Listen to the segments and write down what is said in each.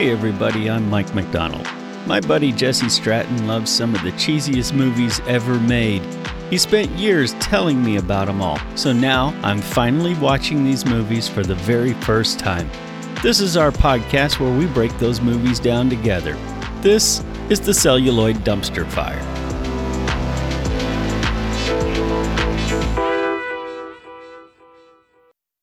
Hey everybody, I'm Mike McDonald. My buddy Jesse Stratton loves some of the cheesiest movies ever made. He spent years telling me about them all, so now I'm finally watching these movies for the very first time. This is our podcast where we break those movies down together. This is the Celluloid Dumpster Fire.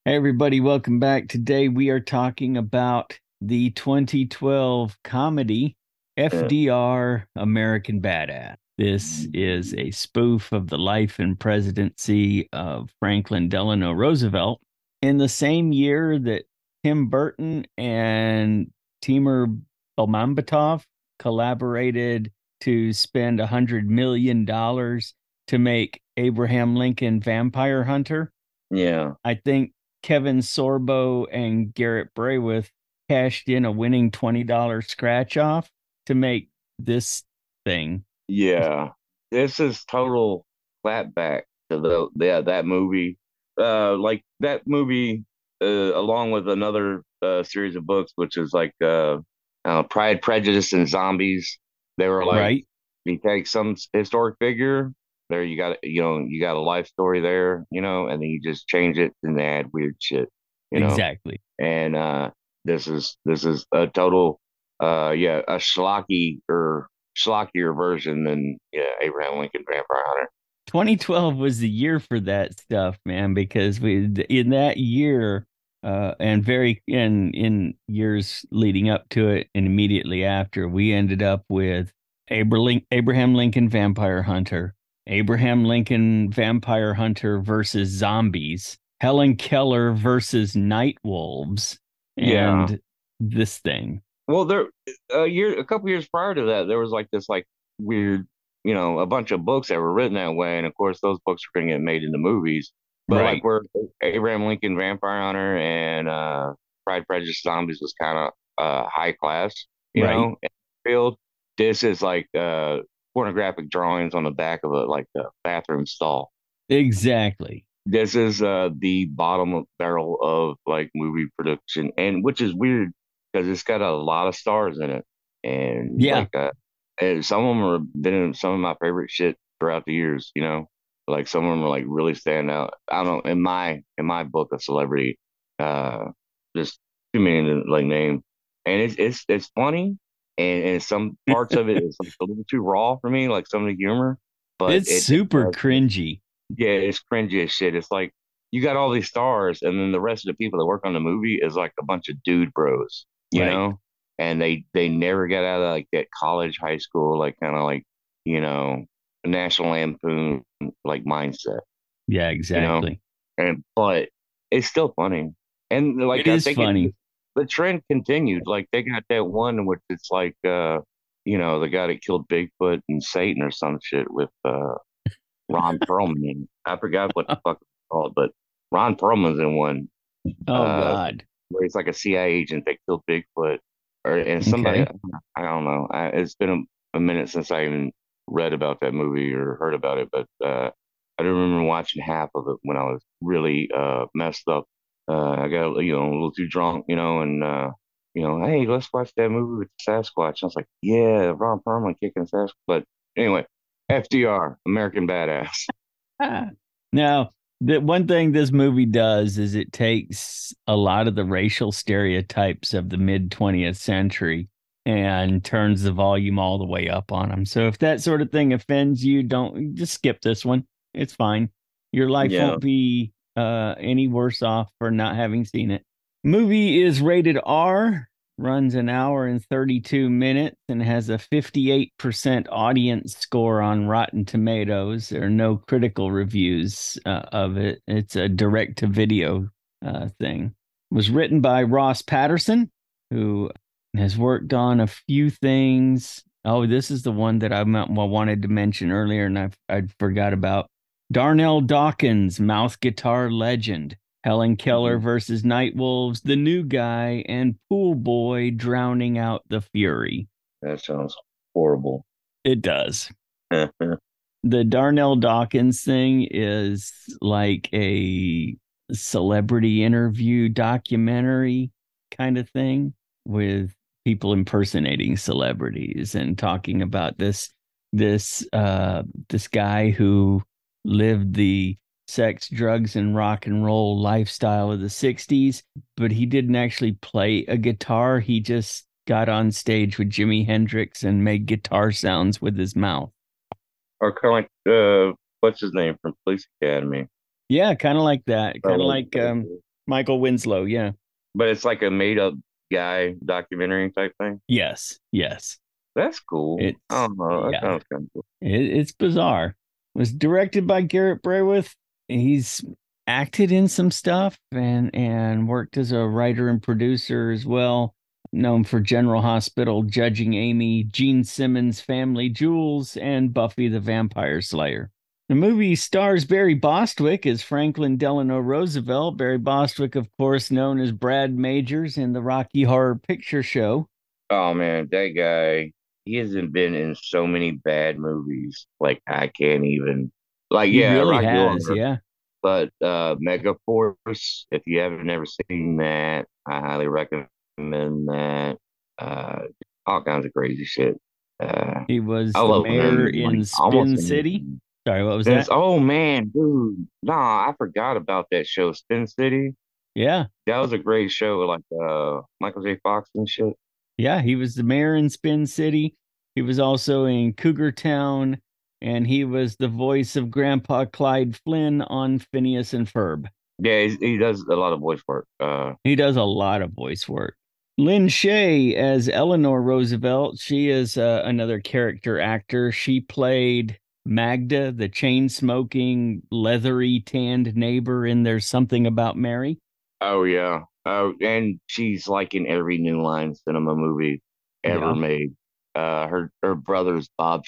Hey everybody, welcome back. Today we are talking about the 2012 comedy FDR American Badass. This is a spoof of the life and presidency of Franklin Delano Roosevelt. In the same year that Tim Burton and Timur Bekmambetov collaborated to spend $100 million to make Abraham Lincoln Vampire Hunter. Yeah. I think Kevin Sorbo and Garrett Braithwaite cashed in a winning $20 scratch off to make this thing. Yeah. This is total clapback to the yeah, that movie. Uh like that movie uh, along with another uh, series of books which is like uh, uh Pride, Prejudice and Zombies. They were like right. you take some historic figure there you got you know you got a life story there you know and then you just change it and add weird shit you know Exactly. and uh this is this is a total uh yeah a schlocky or schlockier version than yeah abraham lincoln vampire hunter. 2012 was the year for that stuff, man, because we in that year uh and very in in years leading up to it and immediately after, we ended up with Abraham Abraham Lincoln Vampire Hunter, Abraham Lincoln Vampire Hunter versus zombies, Helen Keller versus Night Wolves, Yeah. and this thing. well there a year a couple years prior to that there was like this like weird you know a bunch of books that were written that way and of course those books were going to get made into movies but Right. like where abraham lincoln vampire hunter and uh pride prejudice zombies was kind of uh high class you Right. know field this is like uh pornographic drawings on the back of a like a bathroom stall Exactly. This is uh the bottom of barrel of like movie production and which is weird because it's got a lot of stars in it and Yeah. like uh, and some of them are been in some of my favorite shit throughout the years you know like some of them are like really stand out i don't know in my in my book of celebrity uh just too many to like name and it's it's it's funny and, and some parts of it is like a little too raw for me like some of the humor but it's it- super it- cringy. Yeah, it's cringy as shit. It's like you got all these stars, and then the rest of the people that work on the movie is like a bunch of dude bros, you Right. know. And they they never get out of like that college, high school, like kind of like you know National Lampoon like mindset. Yeah, exactly. And but it's still funny, and like It I is think funny. the trend continued. Like they got that one which it's like uh you know the guy that killed Bigfoot and Satan or some shit with uh Ron Perlman. I forgot what the fuck it's called, but Ron Perlman's in one Oh uh, God. where he's like a CIA agent that killed Bigfoot, or and somebody Okay. I don't know. I, it's been a, a minute since I even read about that movie or heard about it, but uh, I do remember watching half of it when I was really uh, messed up. Uh, I got you know a little too drunk, you know, and uh, you know, hey, let's watch that movie with Sasquatch. I was like, yeah, Ron Perlman kicking Sasquatch. But anyway, FDR, American Badass. Ah. Now, the one thing this movie does is it takes a lot of the racial stereotypes of the mid 20th century and turns the volume all the way up on them. So if that sort of thing offends you, don't just skip this one. It's fine. Your life Yeah. won't be uh, any worse off for not having seen it. Movie is rated R, runs an hour and 32 minutes, and has a 58% audience score on Rotten Tomatoes. There are no critical reviews uh, of it. It's a direct to video uh, thing. It was written by Ross Patterson, who has worked on a few things. Oh, this is the one that I wanted to mention earlier, and I I forgot about. Darnell Dawkins, mouth guitar legend. Helen Keller versus Night Wolves, The New Guy, and Pool Boy drowning out the Fury. That sounds horrible. It does. The Darnell Dawkins thing is like a celebrity interview documentary kind of thing with people impersonating celebrities and talking about this this uh this guy who lived the sex, drugs, and rock and roll lifestyle of the 60s, but he didn't actually play a guitar. He just got on stage with Jimi Hendrix and made guitar sounds with his mouth. Or kind of like, uh, what's his name from Police Academy? Yeah, kind of like that. Kind of like um, Michael Winslow. Yeah. But it's like a made up guy documentary type thing. Yes. Yes. That's cool. It's, I don't know. That yeah. sounds kind of cool. It, it's bizarre. It was directed by Garrett Brawith he's acted in some stuff and and worked as a writer and producer as well known for general hospital judging amy gene simmons family jewels and buffy the vampire slayer. The movie stars barry bostwick as franklin delano roosevelt barry bostwick of course known as brad majors in the rocky horror picture show. Oh man that guy he hasn't been in so many bad movies like i can't even like he yeah, really Rocky has, yeah. But uh Megaforce, if you haven't ever seen that, I highly recommend that. Uh all kinds of crazy shit. Uh he was I the mayor him. in like, Spin City. Sorry, what was that? Oh man, dude. Nah, I forgot about that show, Spin City. Yeah. That was a great show, like uh Michael J. Fox and shit. Yeah, he was the mayor in Spin City. He was also in Cougar Town and he was the voice of Grandpa Clyde Flynn on Phineas and Ferb. Yeah, he does a lot of voice work. Uh, he does a lot of voice work. Lin Shaye as Eleanor Roosevelt. She is uh, another character actor. She played Magda, the chain smoking, leathery tanned neighbor in There's Something About Mary. Oh, yeah. Oh, and she's like in every New Line cinema movie ever yeah. made. Uh, her her brother's Bob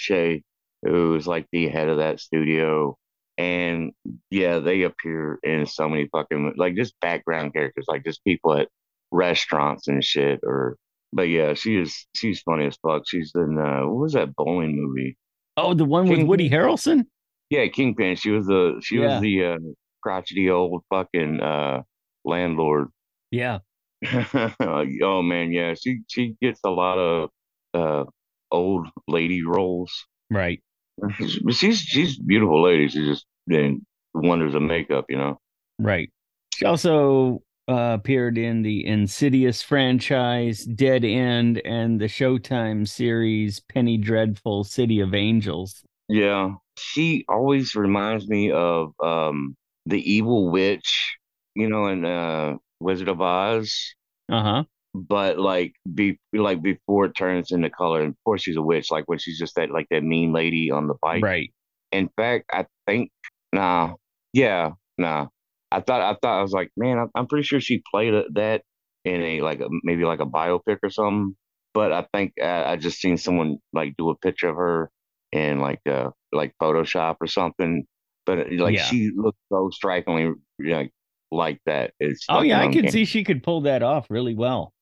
Shaye who's like the head of that studio. And yeah, they appear in so many fucking like just background characters, like just people at restaurants and shit. Or but yeah, she is she's funny as fuck. She's in uh, what was that bowling movie? Oh, the one King, with Woody Harrelson. Yeah, Kingpin. She was the she yeah. was the uh, crotchety old fucking uh, landlord. Yeah. oh man, yeah. She she gets a lot of uh, old lady roles. Right. But she's she's beautiful lady. She's just doing wonders of makeup, you know. Right. She also uh, appeared in the Insidious franchise, Dead End, and the Showtime series Penny Dreadful: City of Angels. Yeah, she always reminds me of um, the evil witch, you know, in uh, Wizard of Oz. Uh huh but like be like before it turns into color and of course she's a witch like when she's just that like that mean lady on the bike. Right. In fact i think nah yeah nah. I thought i thought i was like man i'm, I'm pretty sure she played that in a like a maybe like a biopic or something. But i think uh, i just seen someone like do a picture of her in like uh like photoshop or something but like yeah. she looked so strikingly like like that. It's oh yeah i could see she could pull that off really well.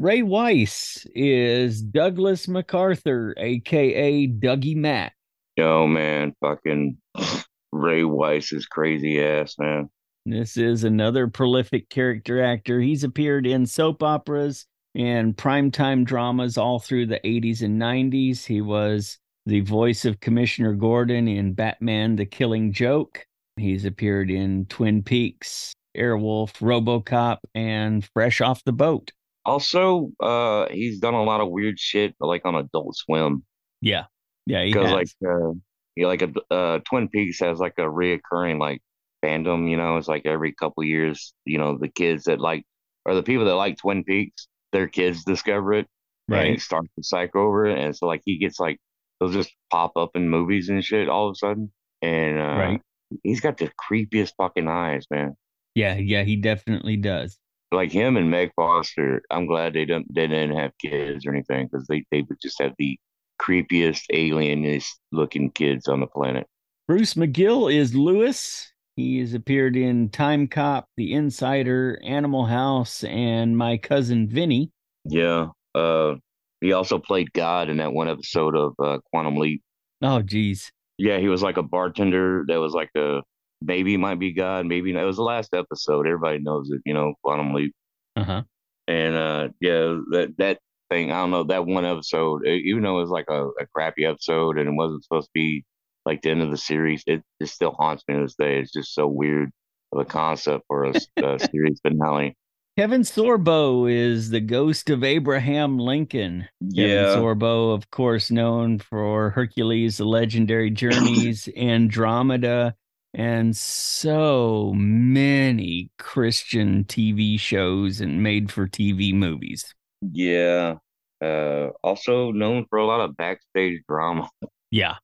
Ray Wise is Douglas MacArthur, aka Dougie Mack. Yo, man, fucking Ray Wise is crazy ass, man. This is another prolific character actor. He's appeared in soap operas and primetime dramas all through the 80s and 90s. He was the voice of Commissioner Gordon in Batman The Killing Joke. He's appeared in Twin Peaks, Airwolf, RoboCop, and Fresh Off the Boat. Also, uh, he's done a lot of weird shit, like on Adult Swim. Yeah, yeah, because like, uh, he like a uh, Twin Peaks has like a reoccurring like fandom. You know, it's like every couple years. You know, the kids that like or the people that like Twin Peaks, their kids discover it, right? And start to cycle over it, and so like he gets like they'll just pop up in movies and shit all of a sudden, and uh, right. He's got the creepiest fucking eyes, man. Yeah, yeah, he definitely does. Like him and Meg Foster, I'm glad they don't they didn't have kids or anything because they they would just have the creepiest alienist looking kids on the planet. Bruce McGill is Lewis. He has appeared in Time Cop, The Insider, Animal House, and My Cousin Vinny. Yeah. Uh, he also played God in that one episode of uh, Quantum Leap. Oh, geez. Yeah, he was like a bartender that was like a maybe it might be God, maybe not. It was the last episode. Everybody knows it, you know, Quantum Leap. Uh huh. And uh, yeah, that that thing, I don't know, that one episode, even though it was like a, a crappy episode and it wasn't supposed to be like the end of the series, it, it still haunts me to this day. It's just so weird of a concept for a, a series finale. Kevin Sorbo is the ghost of Abraham Lincoln. Yeah. Kevin Sorbo, of course, known for Hercules, The Legendary Journeys, Andromeda, and so many Christian TV shows and made for TV movies. Yeah. Uh, also known for a lot of backstage drama. Yeah.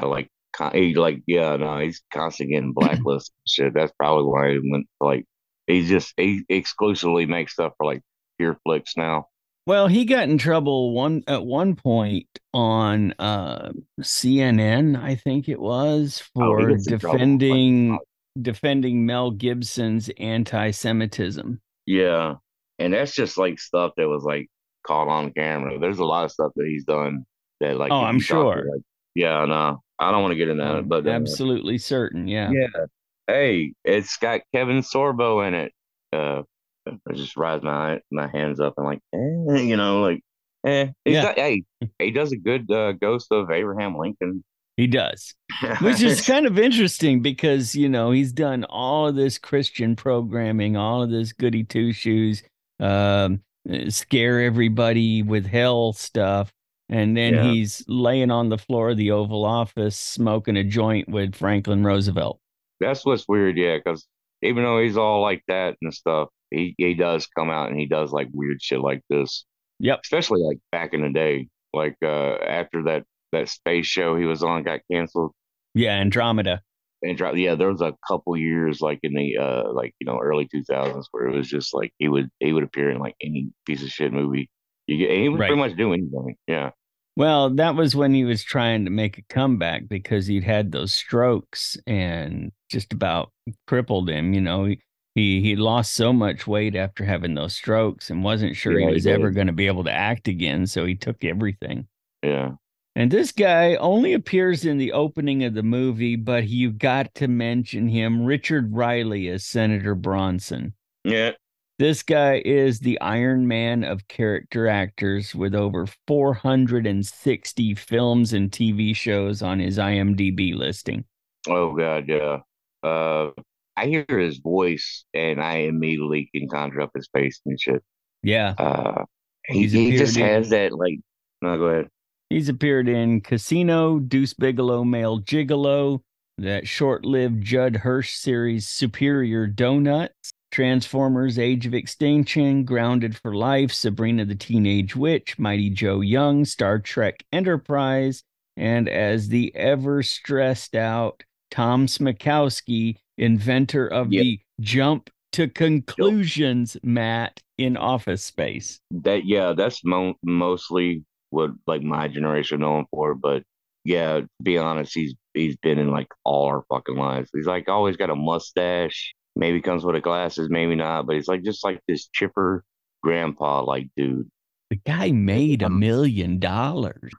Uh, like, he, like, yeah, no, he's constantly getting blacklisted. shit. That's probably why he went like he just he exclusively makes stuff for like Pure Flix now. Well, he got in trouble one at one point on uh, CNN, I think it was, Oh, for trouble. defending defending Mel Gibson's anti-Semitism. Yeah, and that's just like stuff that was like caught on camera. There's a lot of stuff that he's done that like Oh, I'm you talk to, sure. like- yeah, no, I don't want to get into it, but uh, absolutely certain, yeah. yeah, hey, it's got Kevin Sorbo in it. Uh, I just rise my my hands up and like, eh, you know, like, eh, he's Yeah. got, hey, he does a good uh, ghost of Abraham Lincoln, He does. Which is kind of interesting because, you know, he's done all of this Christian programming, all of this goody two shoes, um, scare everybody with hell stuff. And then Yeah. he's laying on the floor of the Oval Office smoking a joint with Franklin Roosevelt. that's what's weird, yeah, because even though he's all like that and stuff, he he does come out and he does like weird shit like this. Yep. Especially like back in the day, like uh after that that space show he was on got canceled. Yeah, Andromeda. And dro- yeah, there was a couple years like in the uh like you know early two thousands where it was just like he would he would appear in like any piece of shit movie. You get he would Right. pretty much do anything. Yeah. Well, that was when he was trying to make a comeback because he'd had those strokes and just about crippled him. You know, he he, he lost so much weight after having those strokes and wasn't sure Yeah, he he was ever going to be able to act again. So he took everything. Yeah. And this guy only appears in the opening of the movie, but you got to mention him, Richard Riehle as Senator Bronson. Yeah. This guy is the Iron Man of character actors with over 460 films and TV shows on his IMDb listing. Oh god, yeah. Uh I hear his voice and I immediately can conjure up his face and shit. Yeah, Uh he, he just has that like no go ahead. he's appeared in Casino, Deuce Bigalow, Male Gigolo, that short lived Judd Hirsch series Superior Donuts, Transformers Age of Extinction, Grounded for Life, Sabrina the Teenage Witch, Mighty Joe Young, Star Trek Enterprise, and as the ever stressed out Tom Smykowski, inventor of Yep. the jump to conclusions mat in Office Space. That yeah, that's mo- mostly what like my generation know him for, but yeah, to be honest, he's he's been in like all our fucking lives. He's like always got a mustache, maybe comes with a glasses, maybe not, but he's like just like this chipper grandpa like dude. The guy made a million dollars.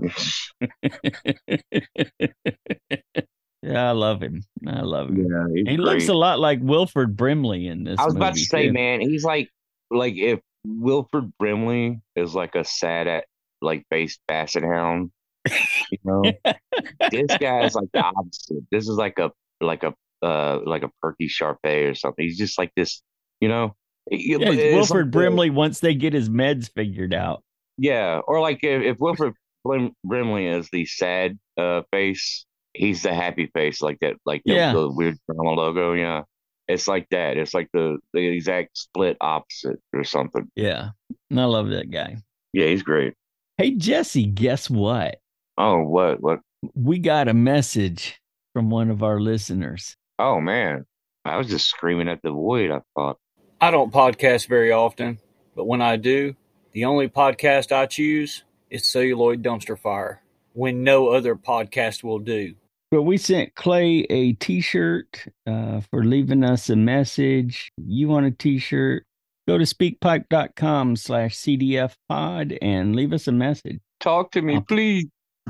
yeah, I love him. I love him. Yeah, he's He looks a lot like Wilford Brimley in this. I was about to movie, say, too. man, he's like like if Wilford Brimley is like a sad at like based basset hound, you know, this guy is like the opposite. This is like a like a uh like a perky Shar Pei or something. He's just like this, you know. Yeah, It's like Wilford the- Brimley once they get his meds figured out. Yeah, or like if, if Wilford Brim, Brimley is the sad uh face, he's the happy face, like that, like the, Yeah. the weird drama logo. Yeah, it's like that. It's like the the exact split opposite or something. Yeah, and I love that guy. Yeah, he's great. Hey Jesse, guess what? Oh, what what? We got a message from one of our listeners. Oh man, I was just screaming at the void. I thought. I don't podcast very often, but when I do, the only podcast I choose is Celluloid Dumpster Fire when no other podcast will do. But we sent Clay a T-shirt uh, for leaving us a message. You want a T-shirt? Go to speakpipe.com slash CDF pod and leave us a message. Talk to me, Oh. please.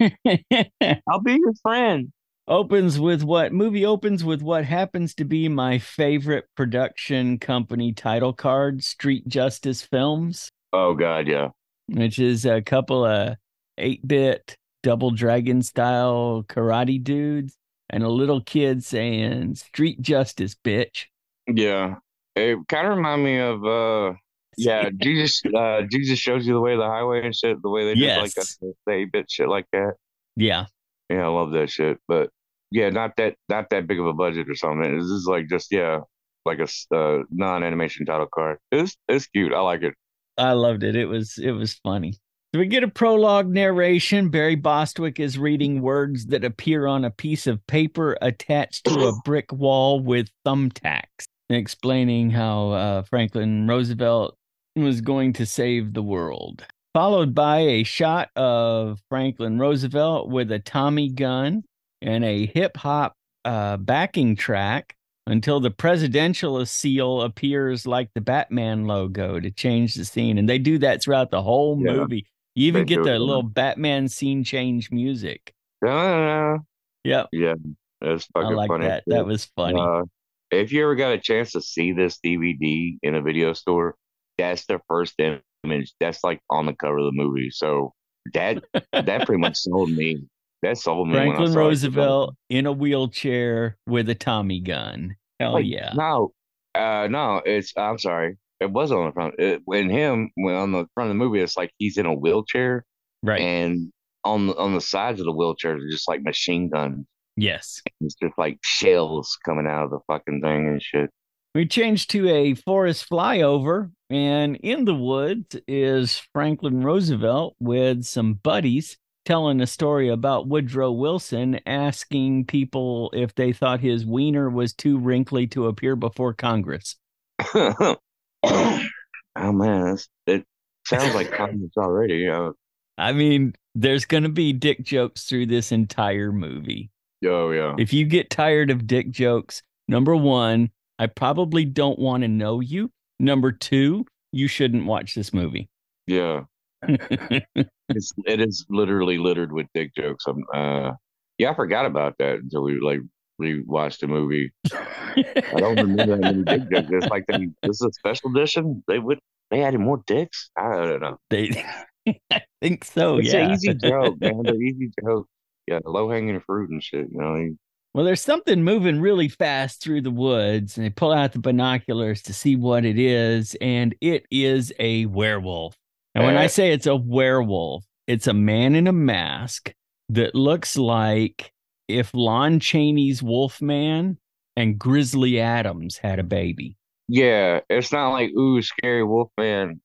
I'll be your friend. opens with what movie opens with what happens to be my favorite production company title card, Street Justice Films. Oh God, yeah. Which is a couple of eight bit double dragon style karate dudes and a little kid saying street justice bitch. Yeah. It kind of remind me of uh yeah, Jesus uh Jesus shows you the way of the highway and shit, the way they did like Yes. that the bit shit like that. Yeah. Yeah, I love that shit. But yeah, not that not that big of a budget or something. This is like just yeah, like a uh, non animation title card. It's it's cute. I like it. I loved it. It was it was funny. So we get a prologue narration. Barry Bostwick is reading words that appear on a piece of paper attached to a brick wall with thumbtacks, explaining how uh, Franklin Roosevelt was going to save the world. Followed by a shot of Franklin Roosevelt with a Tommy gun and a hip hop uh, backing track until the presidential seal appears like the Batman logo to change the scene. And they do that throughout the whole Yeah. movie. You even They get the it, little Batman scene change music. Yep. yeah, it's I fucking like funny. that. That was funny. Uh, if you ever got a chance to see this DVD in a video store, that's the first image. That's like on the cover of the movie. So that that pretty much sold me. That sold me. when I Franklin. Roosevelt in a wheelchair with a Tommy gun. Hell yeah. No, uh, no, it's. I'm sorry. It was on the front. It, when him, when on the front of the movie, it's like he's in a wheelchair, Right. and on the on the sides of the wheelchair are just like machine guns. yes. It's just like shells coming out of the fucking thing and shit. We change to a forest flyover, and in the woods is Franklin Roosevelt with some buddies telling a story about Woodrow Wilson asking people if they thought his wiener was too wrinkly to appear before Congress. oh man, that's, it sounds like comments already. Uh, I mean, there's going to be dick jokes through this entire movie. oh yeah, If you get tired of dick jokes, number one, I probably don't want to know you. Number two, you shouldn't watch this movie. yeah. It's it is literally littered with dick jokes. Um, uh, yeah, I forgot about that until we were like rewatched the movie. I don't remember that many dick jokes. It's like they, this is a special edition. They would they added more dicks. I don't know. They, I think so. it's yeah. an easy joke, man. They're easy joke. Yeah, low hanging fruit and shit. You know, Well, there's something moving really fast through the woods, and they pull out the binoculars to see what it is, and it is a werewolf. And when I Uh. say it's a werewolf, it's a man in a mask that looks like if Lon Chaney's Wolfman and Grizzly Adams had a baby. yeah. It's not like ooh, scary Wolfman,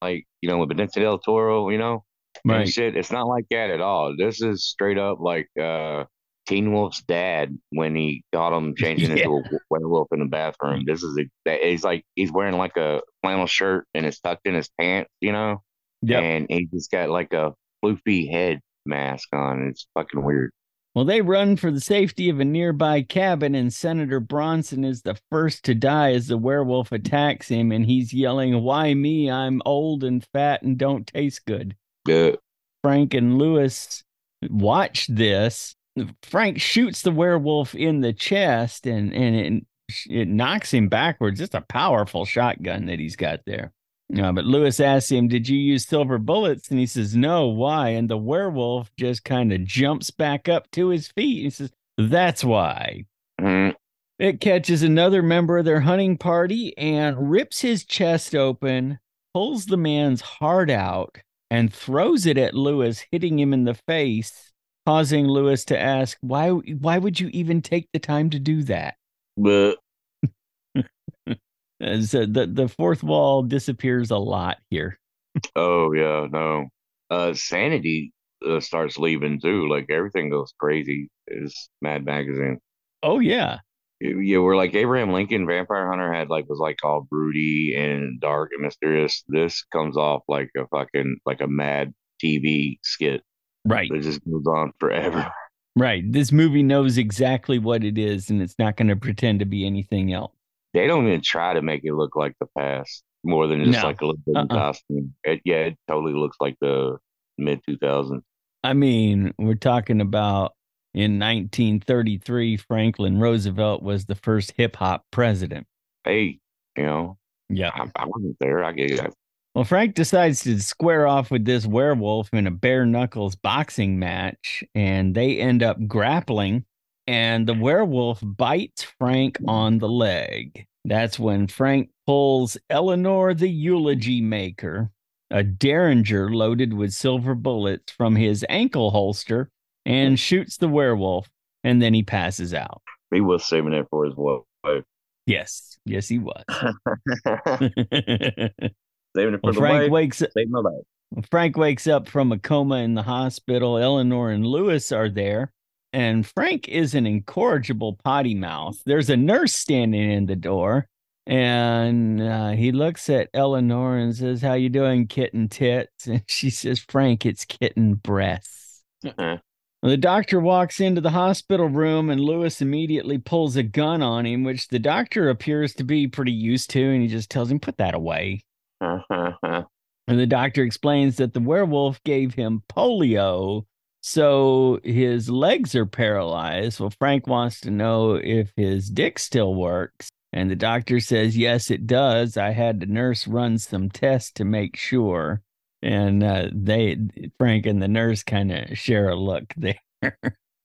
like you know, with Benicio del Toro. You know, and shit. It's not like that at all. This is straight up like uh Teen Wolf's dad when he got him changing into a werewolf in the bathroom. This is a, he's like he's wearing like a flannel shirt and it's tucked in his pants, you know, Yep. and he just got like a floofy head mask on. It's fucking weird. Well, they run for the safety of a nearby cabin, and Senator Bronson is the first to die as the werewolf attacks him, and he's yelling, Why me? I'm old and fat and don't taste good. Uh, Frank and Lewis watch this. Frank shoots the werewolf in the chest, and, and it, it knocks him backwards. It's a powerful shotgun that he's got there. Uh, but Lewis asks him, Did you use silver bullets? And he says, No, why? And the werewolf just kind of jumps back up to his feet. He says, That's why. mm, It catches another member of their hunting party and rips his chest open, pulls the man's heart out, and throws it at Lewis, hitting him in the face, causing Lewis to ask, Why why would you even take the time to do that? but Uh, So the, the fourth wall disappears a lot here. oh yeah, no. Uh, sanity uh, starts leaving too. Like everything goes crazy. Is Mad Magazine. Oh yeah. yeah, we're like Abraham Lincoln, Vampire Hunter had like was like all broody and dark and mysterious. This comes off like a fucking like a mad TV skit Right. that just goes on forever. Right. This movie knows exactly what it is and it's not going to pretend to be anything else. They don't even try to make it look like the past more than just No. like a little bit of Uh-uh. costume. It, yeah, it totally looks like the mid two thousands. I mean, we're talking about In 1933, Franklin Roosevelt was the first hip hop president. Hey, you know, Yeah. I, I wasn't there. I get that. Well, Frank decides to square off with this werewolf in a bare knuckles boxing match, and they end up grappling. And the werewolf bites Frank on the leg. That's when Frank pulls Eleanor the eulogy maker, a derringer loaded with silver bullets, from his ankle holster and mm. shoots the werewolf. And then he passes out. He was saving it for his wife. Yes, yes, he was. saving it for well, the Frank wife. wakes up. Save my life. Frank wakes up from a coma in the hospital. Eleanor and Lewis are there, and Frank is an incorrigible potty mouth. There's a nurse standing in the door, and uh, he looks at Eleanor and says, "How you doing, kitten tits?" And she says, "Frank, it's kitten breasts." Uh-huh. The doctor walks into the hospital room, and Lewis immediately pulls a gun on him, which the doctor appears to be pretty used to, and he just tells him, "Put that away." Uh-huh. And the doctor explains that the werewolf gave him polio, so his legs are paralyzed. Well, Frank wants to know if his dick still works. And the doctor says, yes, it does. I had the nurse run some tests to make sure. And uh, they, Frank and the nurse kind of share a look there.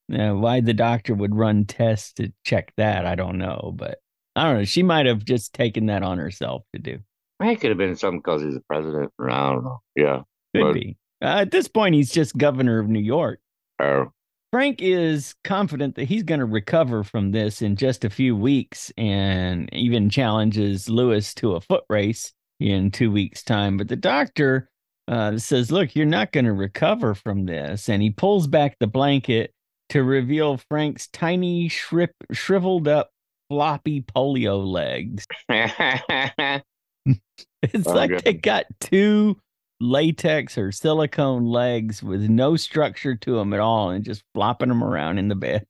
now, why the doctor would run tests to check that, I don't know. But I don't know. She might have just taken that on herself to do. It could have been something because he's the president. I don't know. Yeah. Could But- be. Uh, at this point, he's just governor of New York. Oh, Frank is confident that he's going to recover from this in just a few weeks and even challenges Lewis to a foot race in two weeks' time. But the doctor uh, says, Look, you're not going to recover from this. And he pulls back the blanket to reveal Frank's tiny, shrip, shriveled up, floppy polio legs. It's Oh, like good. they got two latex or silicone legs with no structure to them at all and just flopping them around in the bed.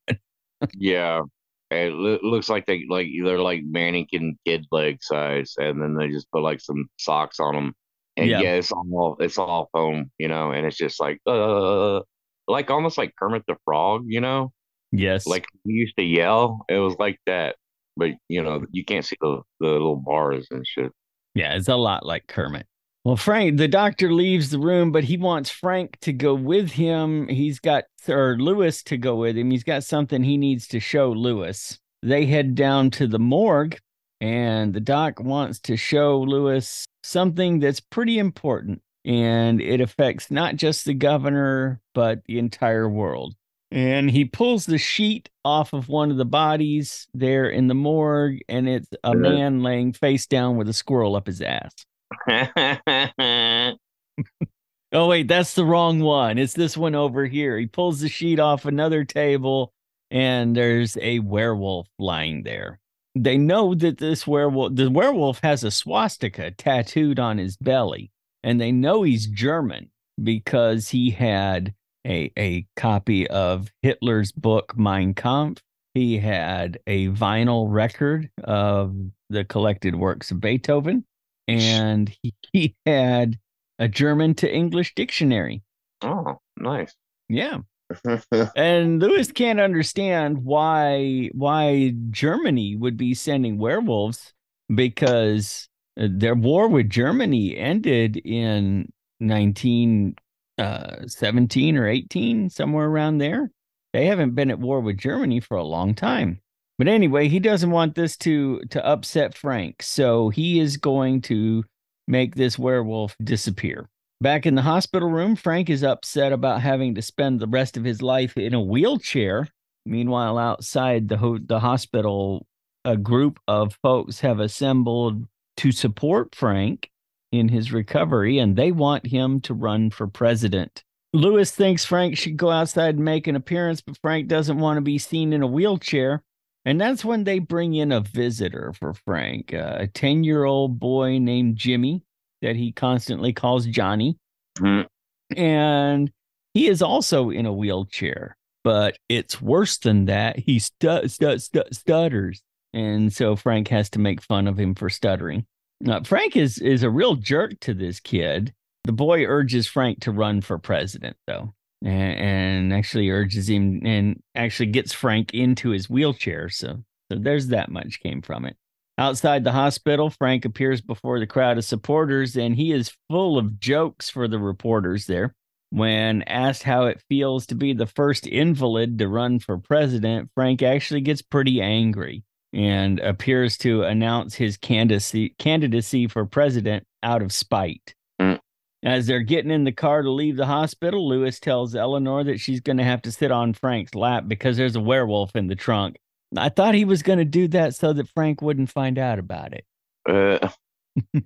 yeah. It looks like they like they're like mannequin kid leg size, and then they just put like some socks on them. And Yeah. yeah, it's all it's all foam, you know, and it's just like uh, like almost like Kermit the Frog, you know, Yes. like he used to yell. It was like that, but you know, you can't see the the little bars and shit. yeah, it's a lot like Kermit. Well, Frank, the doctor leaves the room, but he wants Frank to go with him. He's got, or Lewis to go with him. He's got something he needs to show Lewis. They head down to the morgue, and the doc wants to show Lewis something that's pretty important. And it affects not just the governor, but the entire world. And he pulls the sheet off of one of the bodies there in the morgue, and it's a man laying face down with a squirrel up his ass. Oh, wait, that's the wrong one. It's this one over here. He pulls the sheet off another table, and there's a werewolf lying there. They know that this werewolf, the werewolf has a swastika tattooed on his belly, and they know he's German because he had a, a copy of Hitler's book, Mein Kampf. He had a vinyl record of the collected works of Beethoven, and he, he had a German to English dictionary. oh, nice. Yeah. And Lewis can't understand why why Germany would be sending werewolves because uh, their war with Germany ended in 1917 or 18 somewhere around there. They haven't been at war with Germany for a long time. But anyway, he doesn't want this to to upset Frank, so he is going to make this werewolf disappear. Back in the hospital room, Frank is upset about having to spend the rest of his life in a wheelchair. Meanwhile, outside the ho- the hospital, a group of folks have assembled to support Frank in his recovery, and they want him to run for president. Lewis thinks Frank should go outside and make an appearance, but Frank doesn't want to be seen in a wheelchair. And that's when they bring in a visitor for Frank, uh, a 10 year old boy named Jimmy that he constantly calls Johnny. Hmm. And he is also in a wheelchair, but it's worse than that. He stu- stu- stu- stutters. And so Frank has to make fun of him for stuttering. Now, Frank is, is a real jerk to this kid. The boy urges Frank to run for president, though. And, actually urges him and actually gets Frank into his wheelchair. So, so there's that much came from it. Outside the hospital, Frank appears before the crowd of supporters, and he is full of jokes for the reporters there. When asked how it feels to be the first invalid to run for president, Frank actually gets pretty angry and appears to announce his candidacy, candidacy for president out of spite. As they're getting in the car to leave the hospital, Lewis tells Eleanor that she's going to have to sit on Frank's lap because there's a werewolf in the trunk. I thought he was going to do that so that Frank wouldn't find out about it. Uh,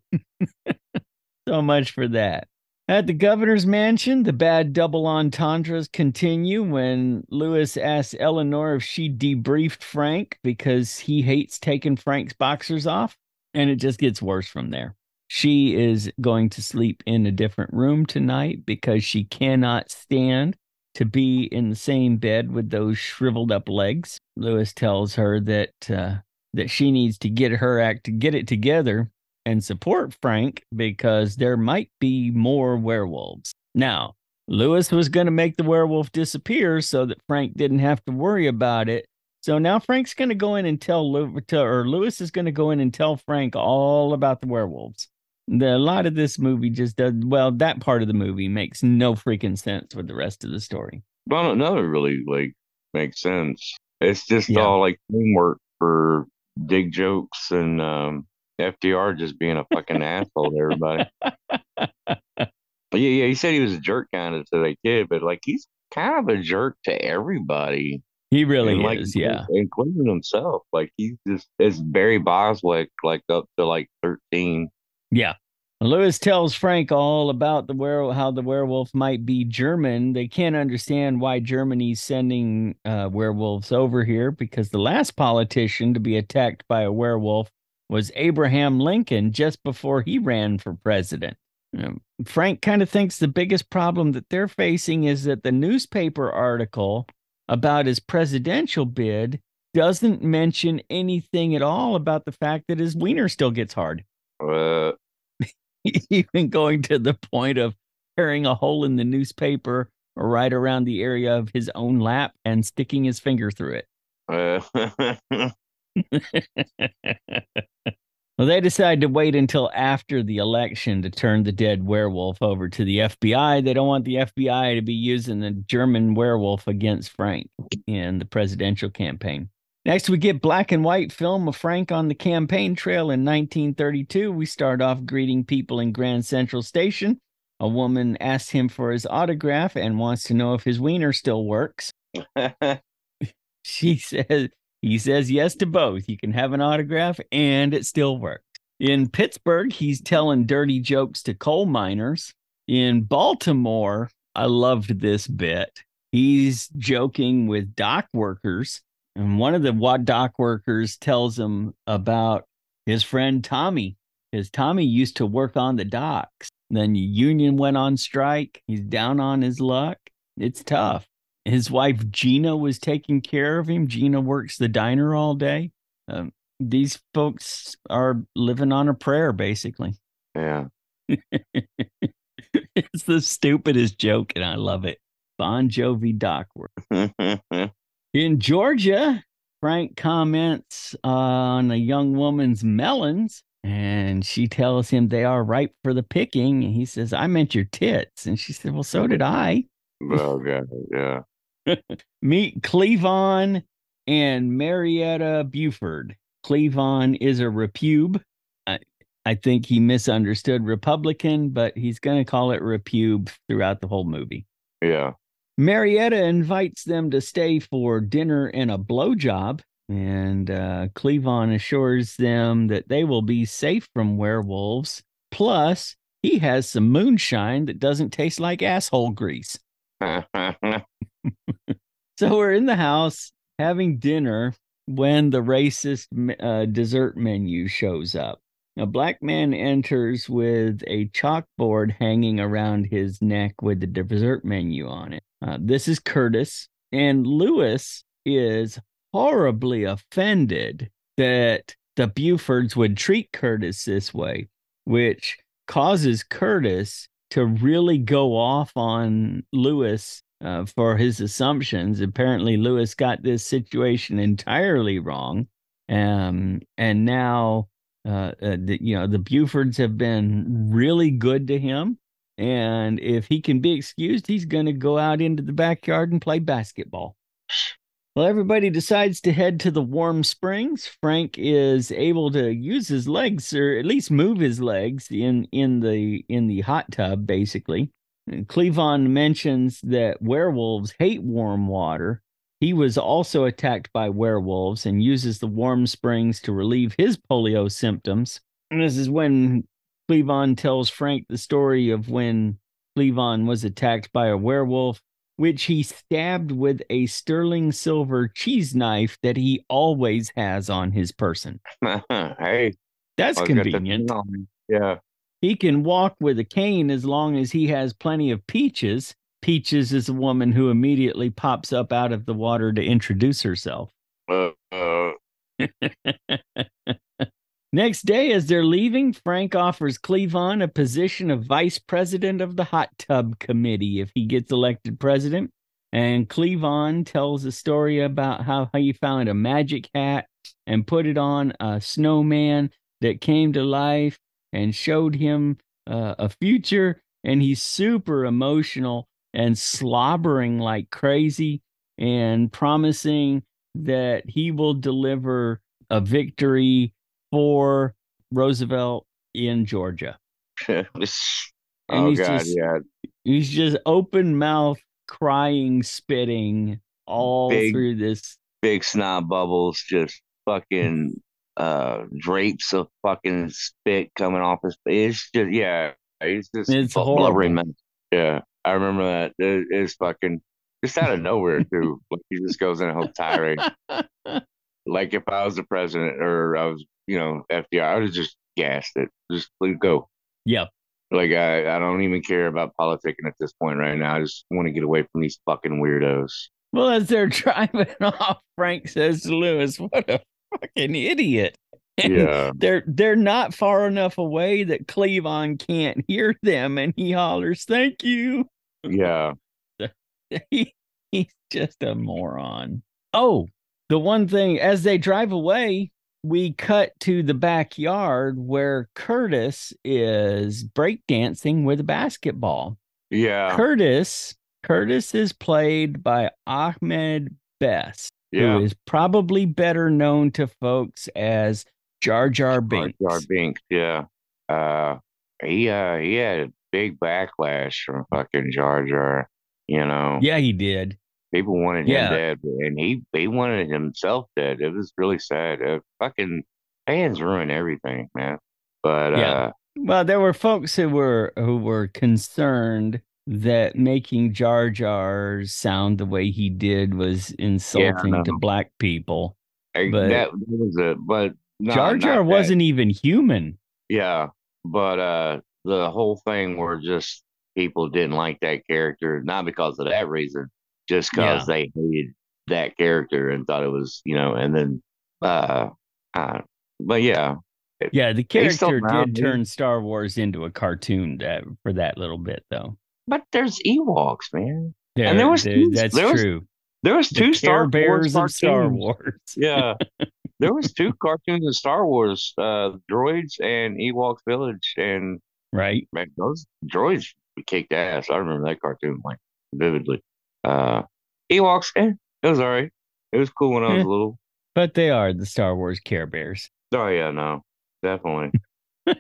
So much for that. At the governor's mansion, the bad double entendres continue when Lewis asks Eleanor if she debriefed Frank because he hates taking Frank's boxers off, and it just gets worse from there. She is going to sleep in a different room tonight because she cannot stand to be in the same bed with those shriveled up legs. Lewis tells her that uh, that she needs to get her act to get it together and support Frank because there might be more werewolves. Now, Lewis was going to make the werewolf disappear so that Frank didn't have to worry about it. So now Frank's going to go in and tell or Lewis is going to go in and tell Frank all about the werewolves. The, a lot of this movie just does well. That part of the movie makes no freaking sense with the rest of the story. well, none of it really like makes sense. It's just Yeah. all like teamwork for dig jokes and um, FDR just being a fucking asshole to everybody. Yeah, yeah. He said he was a jerk kind of to the kid, but like he's kind of a jerk to everybody. He really and, like, is, yeah. including himself. Like he's just it's Barry Bostwick, like up to like thirteen. Yeah. Lewis tells Frank all about the were how the werewolf might be German. They can't understand why Germany's sending uh, werewolves over here because the last politician to be attacked by a werewolf was Abraham Lincoln just before he ran for president. Um, Frank kind of thinks the biggest problem that they're facing is that the newspaper article about his presidential bid doesn't mention anything at all about the fact that his wiener still gets hard Uh, even going to the point of tearing a hole in the newspaper right around the area of his own lap and sticking his finger through it. uh, well, they decide to wait until after the election to turn the dead werewolf over to the FBI. They don't want the FBI to be using the German werewolf against Frank in the presidential campaign. Next, we get black and white film of Frank on the campaign trail in 1932. We start off greeting people in Grand Central Station. A woman asks him for his autograph and wants to know if his wiener still works. She says he says yes to both. You can have an autograph and it still works. In Pittsburgh, he's telling dirty jokes to coal miners. In Baltimore, I loved this bit. He's joking with dock workers, and one of the dock workers tells him about his friend Tommy. Because Tommy used to work on the docks. Then union went on strike. He's down on his luck. It's tough. His wife Gina was taking care of him. Gina works the diner all day. Um, these folks are living on a prayer, basically. yeah. it's the stupidest joke, and I love it. Bon Jovi dock work. In Georgia, Frank comments on a young woman's melons, and she tells him they are ripe for the picking. And he says, I meant your tits. And she said, Well, so did I. oh god, yeah. Meet Cleavon and Marietta Buford. Cleavon is a repube. I, I think he misunderstood Republican, but he's going to call it repube throughout the whole movie. Yeah. Marietta invites them to stay for dinner and a blowjob, and uh, Cleavon assures them that they will be safe from werewolves. Plus, he has some moonshine that doesn't taste like asshole grease. So we're in the house having dinner when the racist uh, dessert menu shows up. A black man enters with a chalkboard hanging around his neck with the dessert menu on it. Uh, this is Curtis, and Lewis is horribly offended that the Bufords would treat Curtis this way, which causes Curtis to really go off on Lewis uh, for his assumptions. Apparently, Lewis got this situation entirely wrong, um, and now uh, uh, the, you know the Bufords have been really good to him. And if he can be excused, he's going to go out into the backyard and play basketball. Well, everybody decides to head to the warm springs. Frank is able to use his legs, or at least move his legs in in the in the hot tub, basically. Cleavon mentions that werewolves hate warm water. He was also attacked by werewolves and uses the warm springs to relieve his polio symptoms. And this is when Cleavon tells Frank the story of when Cleavon was attacked by a werewolf, which he stabbed with a sterling silver cheese knife that he always has on his person. hey, That's always got that convenient. thing on me. Yeah. He can walk with a cane as long as he has plenty of peaches. Peaches is a woman who immediately pops up out of the water to introduce herself. Uh, uh, Next day, as they're leaving, Frank offers Cleavon a position of vice president of the hot tub committee if he gets elected president. And Cleavon tells a story about how he found a magic hat and put it on a snowman that came to life and showed him uh, a future. And he's super emotional and slobbering like crazy and promising that he will deliver a victory for Roosevelt in Georgia. And oh he's god, just- yeah. He's just open mouth, crying, spitting all Big- through this. Big snot bubbles, just fucking uh drapes of fucking spit coming off his face. It's just yeah, it's just It's a horrible. mess. Yeah, I remember that. It, it's fucking just out of nowhere too. like he just goes in a whole tirade. Like if I was the president or I was, you know, FDR, I would have just gassed it. Just please go. Yep. Like I, I don't even care about politicking at this point right now. I just want to get away from these fucking weirdos. Well, as they're driving off, Frank says to Lewis, "What a fucking idiot!" And Yeah. they're they're not far enough away that Cleavon can't hear them, and he hollers, "Thank you." Yeah. he, he's just a moron. Oh, the one thing as they drive away, we cut to the backyard where Curtis is breakdancing with a basketball. Yeah. Curtis, Curtis is played by Ahmed Best, Yeah. who is probably better known to folks as Jar Jar Binks. Jar Jar Binks. Yeah. Uh, he uh he had a big backlash from fucking Jar Jar. You know, Yeah, he did. People wanted Yeah. him dead, and he he wanted himself dead. It was really sad. Uh, fucking fans ruin everything, man. But Yeah. uh, Well, there were folks who were who were concerned that making Jar Jar sound the way he did was insulting to black people. I- But- that, was a but no, Jar Jar wasn't even human. Yeah, but uh the whole thing where just people didn't like that character, not because of that reason, just because they hated that character and thought it was, you know, and then uh, uh but yeah, Yeah, the character did turn Star Wars into a cartoon that, for that little bit, though. but there's Ewoks, man. There, there was there- two- that's there was true. There was The two Care Star Bears Wars of Star. Wars. Yeah. there was two cartoons of Star Wars, uh Droids and Ewok Village and right? man, those droids kicked ass. I remember that cartoon like vividly. Uh Ewoks, eh, it was alright. It was cool when I was Eh. little. But they are the Star Wars Care Bears. Oh yeah, no. Definitely.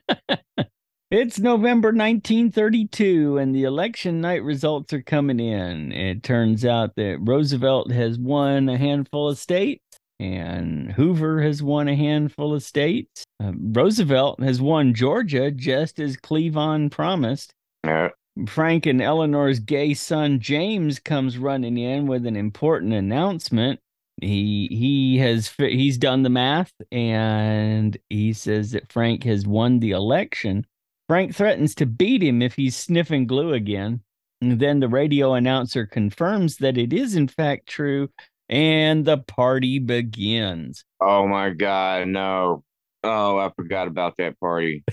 It's November 1932, and the election night results are coming in. It turns out that Roosevelt has won a handful of states, and Hoover has won a handful of states. Uh, Roosevelt has won Georgia, just as Cleavon promised. Yeah. Frank and Eleanor's gay son James comes running in with an important announcement. He he has he's done the math and he says that Frank has won the election. Frank threatens to beat him if he's sniffing glue again. And then the radio announcer confirms that it is in fact true and the party begins. Oh my god, no. Oh, I forgot about that party.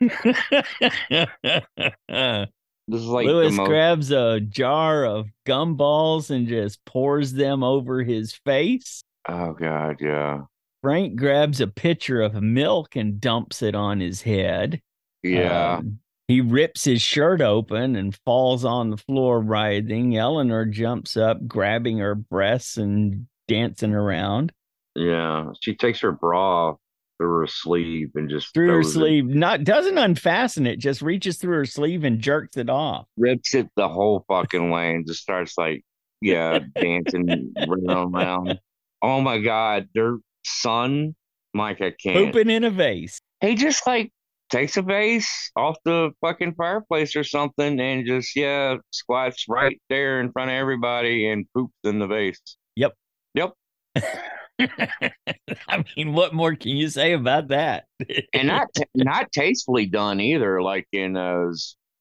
This is like Lewis most, grabs a jar of gumballs and just pours them over his face. Oh god, yeah. Frank grabs a pitcher of milk and dumps it on his head. Yeah. Um, he rips his shirt open and falls on the floor writhing. Eleanor jumps up, grabbing her breasts and dancing around yeah. She takes her bra off through her sleeve and just through her throws it- sleeve. Not doesn't unfasten it, just reaches through her sleeve and jerks it off. rips it the whole fucking way and just starts like, yeah, dancing round around. Oh my god, their son, Mike, I can't. Pooping in a vase. He just like takes a vase off the fucking fireplace or something and just yeah squats right there in front of everybody and poops in the vase. Yep. Yep. I mean, what more can you say about that? And not t- not tastefully done either. Like in uh,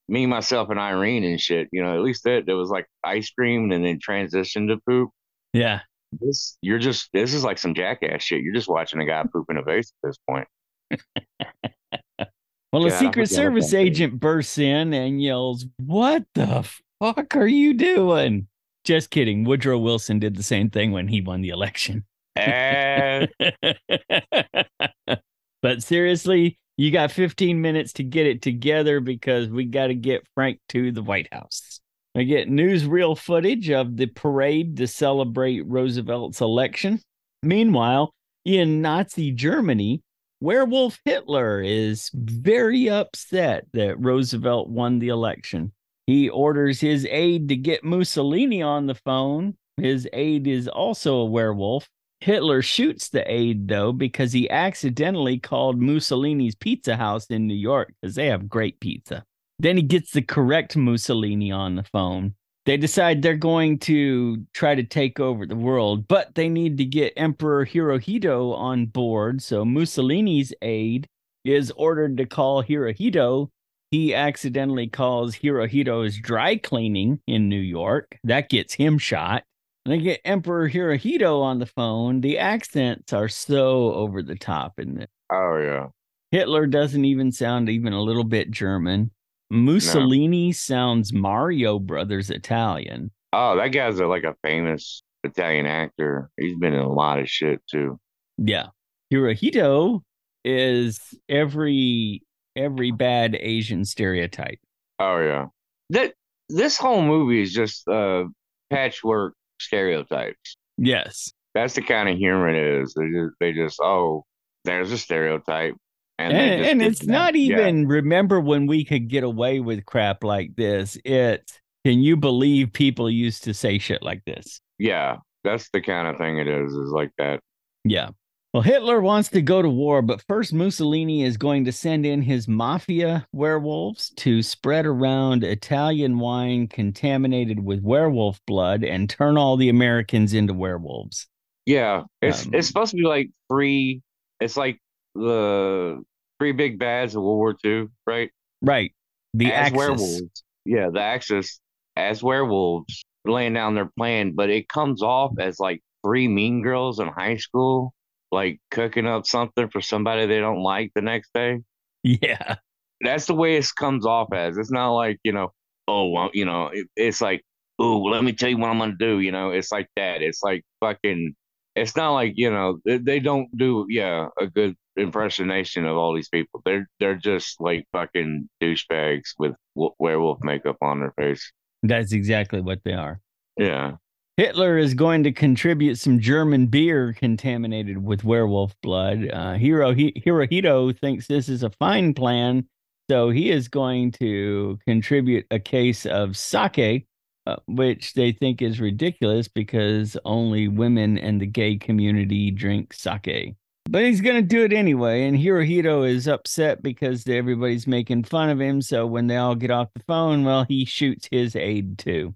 me, myself, and Irene and shit. You know, at least that there was like ice cream and then transition to poop. yeah. This you're just this is like some jackass shit. You're just watching a guy poop in a vase at this point. Well, a God, Secret Service agent bursts in and yells, What the fuck are you doing? Just kidding. Woodrow Wilson did the same thing when he won the election. But seriously, you got 15 minutes to get it together because we got to get Frank to the White House. I get newsreel footage of the parade to celebrate Roosevelt's election. Meanwhile, in Nazi Germany, Werewolf Hitler is very upset that Roosevelt won the election. He orders his aide to get Mussolini on the phone. His aide is also a werewolf. Hitler shoots the aide, though, because he accidentally called Mussolini's Pizza House in New York because they have great pizza. Then he gets the correct Mussolini on the phone. They decide they're going to try to take over the world, but they need to get Emperor Hirohito on board. So Mussolini's aide is ordered to call Hirohito. He accidentally calls Hirohito's dry cleaning in New York. That gets him shot. They get Emperor Hirohito on the phone. The accents are so over the top in this. oh yeah. Hitler doesn't even sound even a little bit German. Mussolini sounds Mario Brothers Italian. Oh, that guy's a, like a famous Italian actor. He's been in a lot of shit too. Yeah. Hirohito is every every bad Asian stereotype. Oh yeah. That this whole movie is just a patchwork stereotypes. Yes. That's the kind of humor it is. They just they just oh, there's a stereotype. And, just and did it's not Yeah. even remember when we could get away with crap like this. It's can you believe people used to say shit like this? Yeah, that's the kind of thing it is. Is like that. Yeah. Well, Hitler wants to go to war, but first Mussolini is going to send in his mafia werewolves to spread around Italian wine contaminated with werewolf blood and turn all the Americans into werewolves. Yeah, it's Um, it's supposed to be like three. It's like the three big bads of World War II, right? Right. The as Axis. werewolves. Yeah, the Axis as werewolves laying down their plan, but it comes off as like three mean girls in high school, like cooking up something for somebody they don't like the next day. Yeah. That's the way it comes off as. It's not like you know, oh, well, you know, it, it's like, oh, let me tell you what I'm gonna do. You know, it's like that. It's like fucking. It's not like you know they, they don't do yeah a good impersonation of all these people. They're they're just like fucking douchebags with w- werewolf makeup on their face. That's exactly what they are. Yeah. Hitler is going to contribute some German beer contaminated with werewolf blood. Uh, Hiro, Hirohito thinks this is a fine plan, so he is going to contribute a case of sake, uh, which they think is ridiculous because only women and the gay community drink sake. But he's going to do it anyway, and Hirohito is upset because everybody's making fun of him. So when they all get off the phone, well, he shoots his aide too.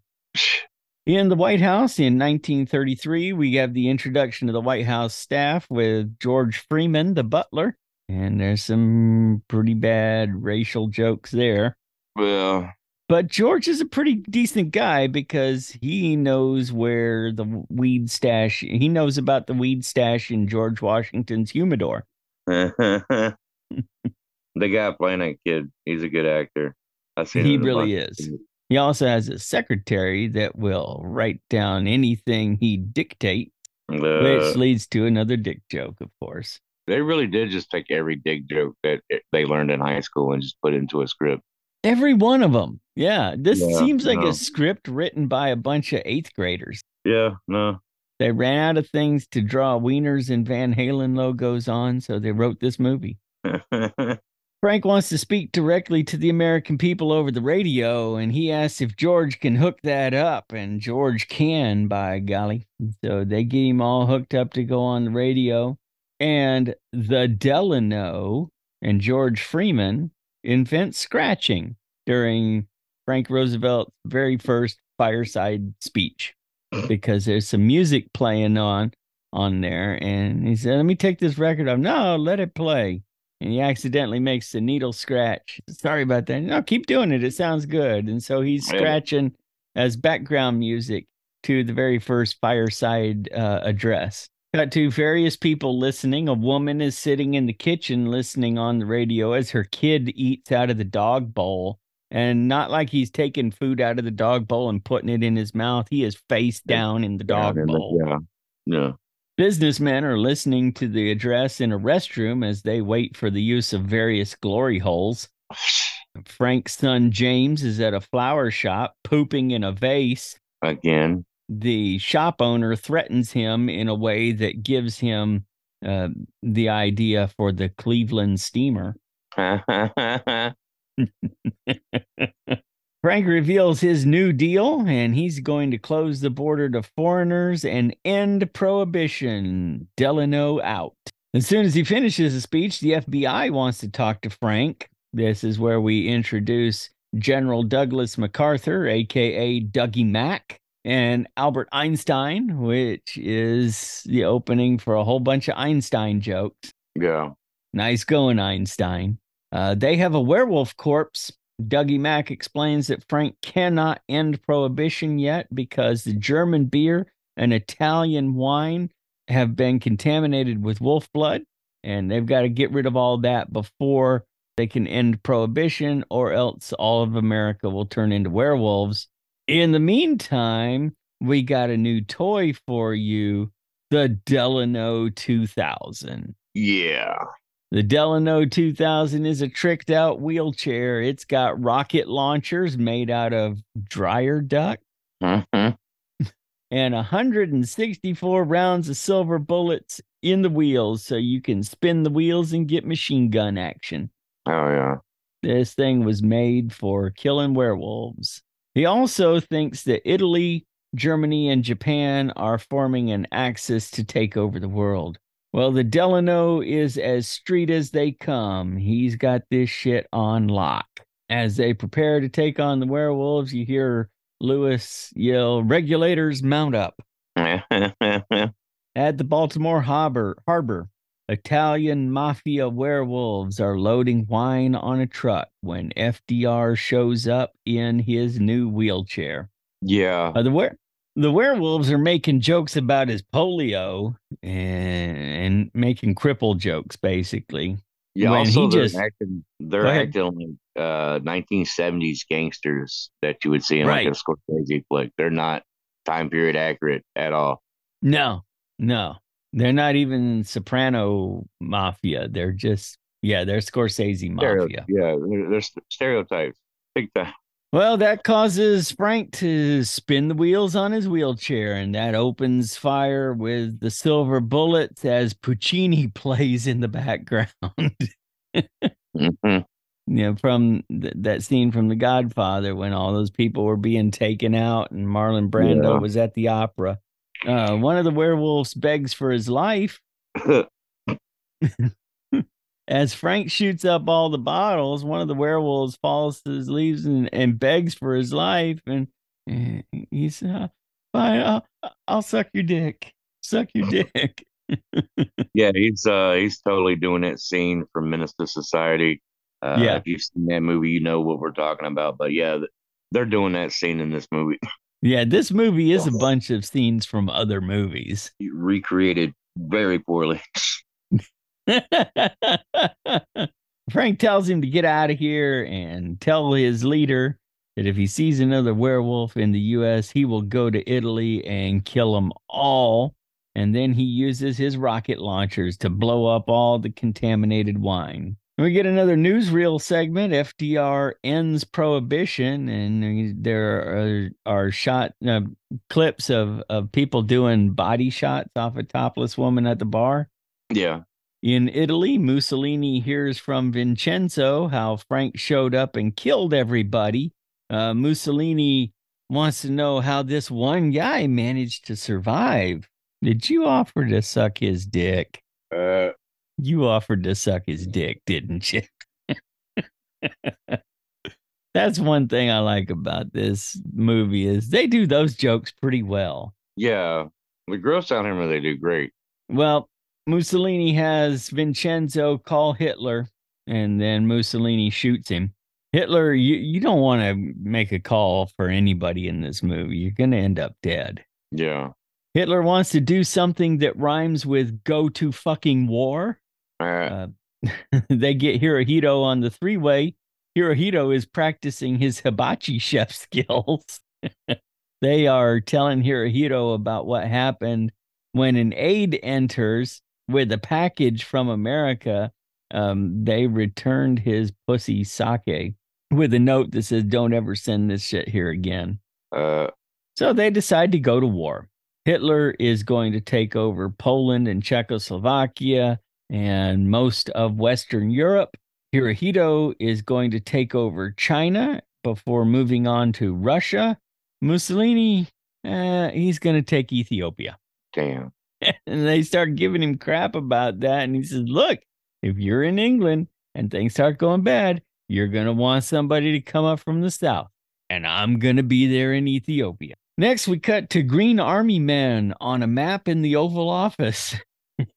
In the White House in 1933, we have the introduction of the White House staff with George Freeman, the butler. And there's some pretty bad racial jokes there. Well, But George is a pretty decent guy because he knows where the weed stash, he knows about the weed stash in George Washington's humidor. the guy playing that kid, he's a good actor. I've seen He him in a really is. He also has a secretary that will write down anything he dictates, Uh, which leads to another dick joke, of course. they really did just take every dick joke that they learned in high school and just put it into a script. Every one of them. Yeah. This Yeah, seems like no. a script written by a bunch of eighth graders. Yeah, no. They ran out of things to draw wieners and Van Halen logos on, so they wrote this movie. Frank wants to speak directly to the American people over the radio, and he asks if George can hook that up, and George can, by golly. So they get him all hooked up to go on the radio. And the Delano and George Freeman invent scratching during Frank Roosevelt's very first fireside speech because there's some music playing on on there and he said let me take this record off no let it play and he accidentally makes the needle scratch. Sorry about that. No keep doing it. It sounds good. And so he's scratching as background music to the very first fireside uh, address. Cut to various people listening. A woman is sitting in the kitchen listening on the radio as her kid eats out of the dog bowl. And not like he's taking food out of the dog bowl and putting it in his mouth. He is face down in the dog Yeah, bowl. Yeah. Yeah. Businessmen are listening to the address in a restroom as they wait for the use of various glory holes. Frank's son James is at a flower shop pooping in a vase. Again. The shop owner threatens him in a way that gives him uh, the idea for the Cleveland steamer. Frank reveals his new deal, and he's going to close the border to foreigners and end prohibition. Delano out. As soon as he finishes the speech, the FBI wants to talk to Frank. This is where we introduce General Douglas MacArthur, aka Dougie Mack, and Albert Einstein, which is the opening for a whole bunch of Einstein jokes. yeah. Nice going, Einstein. Uh, they have a werewolf corpse. Dougie Mack explains that Frank cannot end prohibition yet because the German beer and Italian wine have been contaminated with wolf blood, and they've got to get rid of all that before they can end prohibition, or else all of America will turn into werewolves. In the meantime, we got a new toy for you the Delano 2000. Yeah. The Delano 2000 is a tricked out wheelchair. It's got rocket launchers made out of dryer duct Mhm. and 164 rounds of silver bullets in the wheels so you can spin the wheels and get machine gun action. Oh yeah. This thing was made for killing werewolves. He also thinks that Italy, Germany, and Japan are forming an axis to take over the world. Well, the Delano is as street as they come. He's got this shit on lock. As they prepare to take on the werewolves, you hear Lewis yell, Regulators mount up. At the Baltimore harbor, harbor, Italian mafia werewolves are loading wine on a truck when FDR shows up in his new wheelchair. yeah. Uh, the were- the werewolves are making jokes about his polio and, and making cripple jokes, basically. Yeah. when Also, he they're just- acting. They're acting like uh, 1970s gangsters that you would see in Right. like a Scorsese flick. They're not time period accurate at all. No, no, they're not even soprano mafia. They're just yeah, they're Scorsese Stereo- mafia. yeah. They're, they're stereotypes. Big time. Well, that causes Frank to spin the wheels on his wheelchair, and that opens fire with the silver bullets as Puccini plays in the background. Mhm. you know, from th- that scene from The Godfather when all those people were being taken out and Marlon Brando Yeah. was at the opera. Uh, one of the werewolves begs for his life as Frank shoots up all the bottles. One of the werewolves falls to his leaves and, and begs for his life. And, and he's, uh, fine, I'll, I'll suck your dick. Suck your dick. yeah, he's uh he's totally doing that scene from to Society. Uh, Yeah. If you've seen that movie, you know what we're talking about. But yeah, they're doing that scene in this movie. Yeah, this movie is a bunch of scenes from other movies. recreated very poorly. Frank tells him to get out of here and tell his leader that if he sees another werewolf in the U.S., he will go to Italy and kill them all. And then he uses his rocket launchers to blow up all the contaminated wine. We get another newsreel segment. FDR ends prohibition, and there are, are shot uh, clips of, of people doing body shots off a topless woman at the bar. Yeah. In Italy, Mussolini hears from Vincenzo how Frank showed up and killed everybody. Uh, Mussolini wants to know how this one guy managed to survive. Did you offer to suck his dick? Uh, You offered to suck his dick, didn't you? That's one thing I like about this movie is they do those jokes pretty well. yeah. The gross out humor they do great. Well, Mussolini has Vincenzo call Hitler, and then Mussolini shoots him. Hitler, you, you don't want to make a call for anybody in this movie. You're going to end up dead. Yeah. Hitler wants to do something that rhymes with go to fucking war. Uh, Uh, they get Hirohito on the three way. Hirohito is practicing his hibachi chef skills. they are telling Hirohito about what happened when an aide enters with a package from America. Um, they returned his pussy sake with a note that says, Don't ever send this shit here again. uh, So they decide to go to war. Hitler is going to take over Poland and Czechoslovakia and most of Western Europe. Hirohito is going to take over China before moving on to Russia. Mussolini, uh, he's going to take Ethiopia. damn. and they start giving him crap about that. And he says, Look, if you're in England and things start going bad, you're going to want somebody to come up from the south. And I'm going to be there in Ethiopia. Next, we cut to Green Army men on a map in the Oval Office.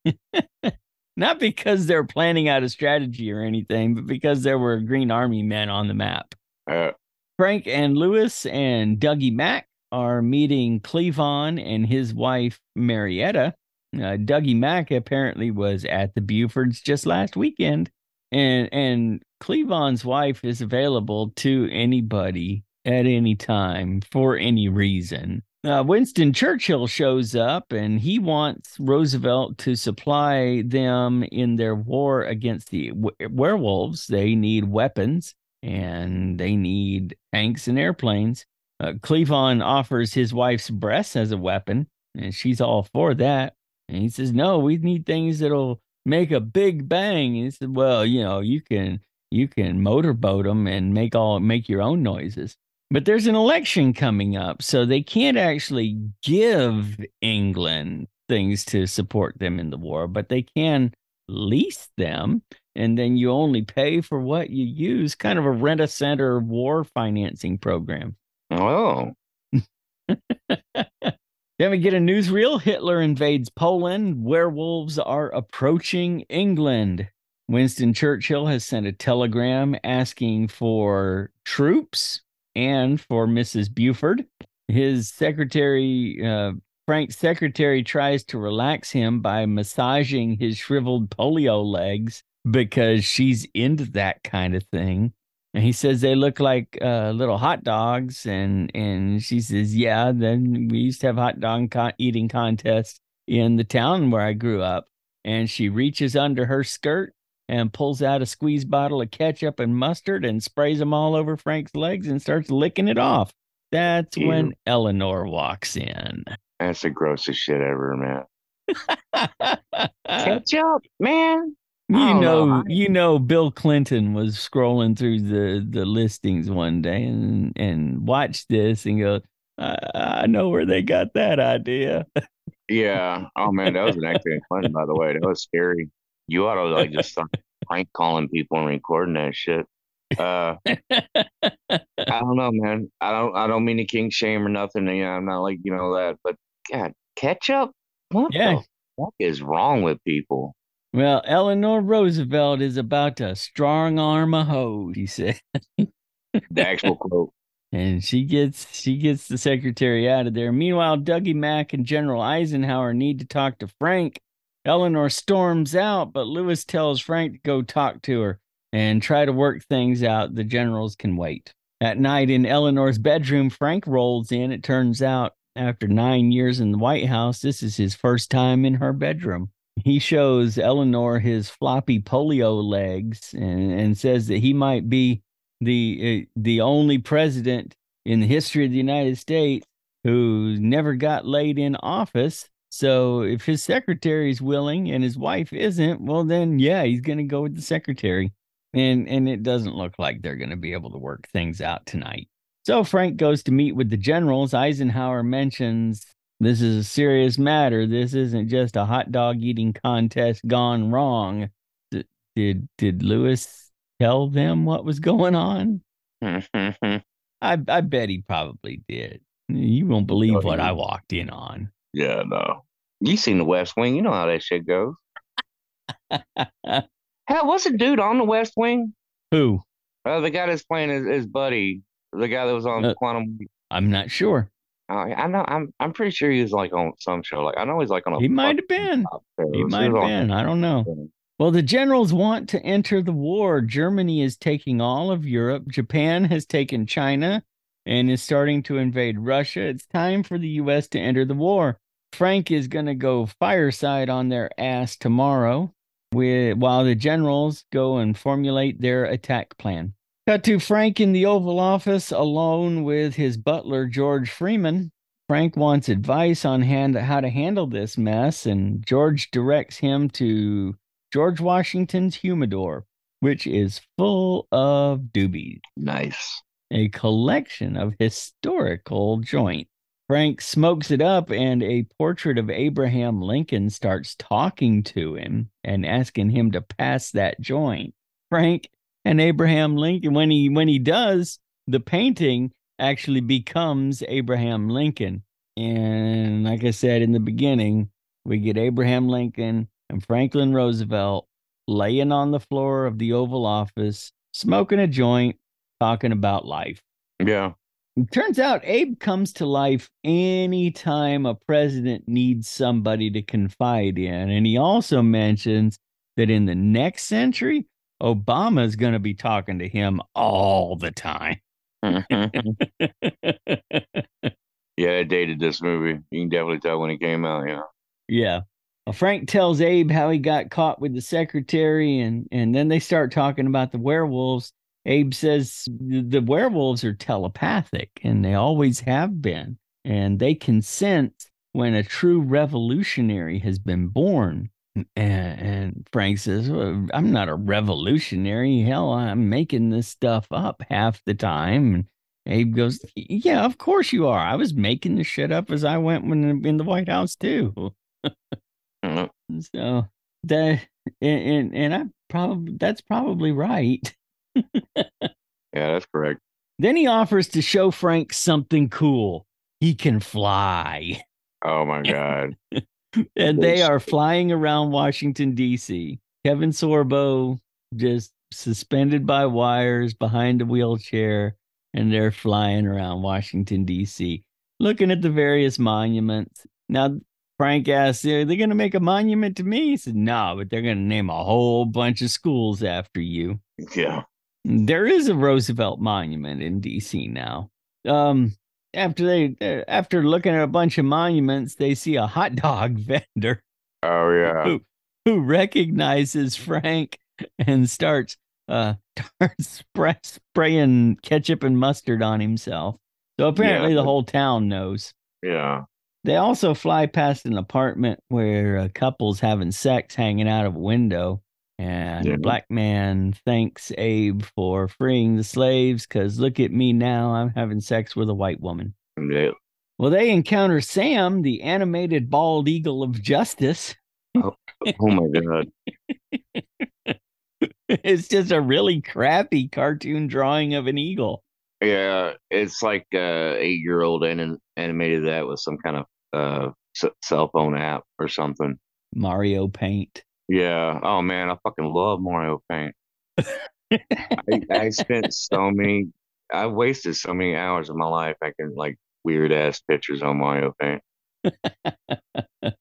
Not because they're planning out a strategy or anything, but because there were Green Army men on the map. Uh, Frank and Lewis and Dougie Mack are meeting Cleavon and his wife Marietta. Uh, Dougie Mack apparently was at the Bufords just last weekend, and and Cleavon's wife is available to anybody at any time for any reason. Uh, Winston Churchill shows up and he wants Roosevelt to supply them in their war against the w- werewolves. They need weapons and they need tanks and airplanes. Uh, Cleavon offers his wife's breasts as a weapon, and she's all for that. And he says, "No, we need things that'll make a big bang." And he said, "Well, you know, you can you can motorboat them and make all make your own noises." But there's an election coming up, so they can't actually give England things to support them in the war, but they can lease them and then you only pay for what you use, kind of a rent a center war financing program. Oh, Then we get a newsreel. Hitler invades Poland. Werewolves are approaching England. Winston Churchill has sent a telegram asking for troops and for Mrs. Buford. His secretary, uh, Frank's secretary, tries to relax him by massaging his shriveled polio legs because she's into that kind of thing. And he says they look like uh, little hot dogs, and and she says, "Yeah." Then we used to have hot dog con- eating contests in the town where I grew up. And she reaches under her skirt and pulls out a squeeze bottle of ketchup and mustard and sprays them all over Frank's legs and starts licking it off. That's Ew. when Eleanor walks in. that's the grossest shit ever, man. Ketchup, man. You know. know, you know, Bill Clinton was scrolling through the the listings one day and and watched this and go, I, I know where they got that idea. Yeah. Oh man, that was an accident fun, by the way. That was scary. You ought to like just start prank calling people and recording that shit. Uh, I don't know, man. I don't. I don't mean to king shame or nothing. You know, I'm not like you know that, but God, ketchup. What Yeah. the fuck is wrong with people? Well, Eleanor Roosevelt is about to strong arm a hoe, he said. The actual quote. And she gets she gets the secretary out of there. Meanwhile, Dougie Mack and General Eisenhower need to talk to Frank. Eleanor storms out, but Lewis tells Frank to go talk to her. and try to work things out. The generals can wait. At night in Eleanor's bedroom, Frank rolls in. It turns out, after nine years in the White House, this is his first time in her bedroom. He shows Eleanor his floppy polio legs and, and says that he might be the uh, the only president in the history of the United States who never got laid in office. So if his secretary is willing and his wife isn't, well then yeah, he's going to go with the secretary. And and it doesn't look like they're going to be able to work things out tonight. So Frank goes to meet with the generals. Eisenhower mentions this is a serious matter. This isn't just a hot dog eating contest gone wrong. D- did did Lewis tell them what was going on? I I bet he probably did. You won't believe Oh, what yeah. I walked in on. yeah, no. You seen the West Wing? You know how that shit goes. Hell, what's the dude on the West Wing? Who? Uh, the guy that's playing his, his buddy, the guy that was on Uh, Quantum. I'm not sure. I know. I'm I'm pretty sure he was like on some show. Like I know he's like on a. He might have been. He might have been. I don't know. Well, the generals want to enter the war. Germany is taking all of Europe. Japan has taken China and is starting to invade Russia. It's time for the U.S. to enter the war. Frank is going to go fireside on their ass tomorrow with, while the generals go and formulate their attack plan. Cut to Frank in the Oval Office alone with his butler, George Freeman. Frank wants advice on hand, how to handle this mess, and George directs him to George Washington's humidor, which is full of doobies, Nice. a collection of historical joints. Frank smokes it up, and a portrait of Abraham Lincoln starts talking to him and asking him to pass that joint. Frank and Abraham Lincoln, when he when he does, the painting actually becomes Abraham Lincoln. And like I said in the beginning, we get Abraham Lincoln and Franklin Roosevelt laying on the floor of the Oval Office, smoking a joint, talking about life. Yeah. It turns out Abe comes to life anytime a president needs somebody to confide in. And he also mentions that in the next century, Obama's going to be talking to him all the time. yeah, it dated this movie. You can definitely tell when it came out. Yeah. Yeah. Well, Frank tells Abe how he got caught with the secretary, and and then they start talking about the werewolves. Abe says the the werewolves are telepathic, and they always have been, and they can sense when a true revolutionary has been born. And, and Frank says, well, "I'm not a revolutionary. Hell, I'm making this stuff up half the time." And Abe goes, "Yeah, of course you are. I was making the shit up as I went when in the White House too." Mhm. So that and and, and I probably that's probably right. Yeah, that's correct. Then he offers to show Frank something cool. He can fly. Oh my god. And they are flying around Washington, D.C. Kevin Sorbo just suspended by wires behind a wheelchair, and they're flying around Washington, D.C., looking at the various monuments. Now, Frank asks, Are they going to make a monument to me? He said, No, but they're going to name a whole bunch of schools after you. Yeah. There is a Roosevelt monument in DC now. Um, after they uh, after looking at a bunch of monuments, they see a hot dog vendor Oh yeah. who who recognizes Frank and starts uh starts spray, spraying ketchup and mustard on himself. So apparently Yeah. the whole town knows. Yeah. They also fly past an apartment where a couple's having sex hanging out of a window. And Yeah. black man thanks Abe for freeing the slaves because look at me now, I'm having sex with a white woman. Yeah. Well, they encounter Sam, the animated bald eagle of justice. Oh my god. it's just a really crappy cartoon drawing of an eagle. Yeah, it's like uh eight year old and animated that with some kind of uh cell phone app or something. Mario Paint. Yeah. Oh man, I fucking love Mario Paint. I, I spent so many I wasted so many hours of my life making like weird ass pictures on Mario Paint.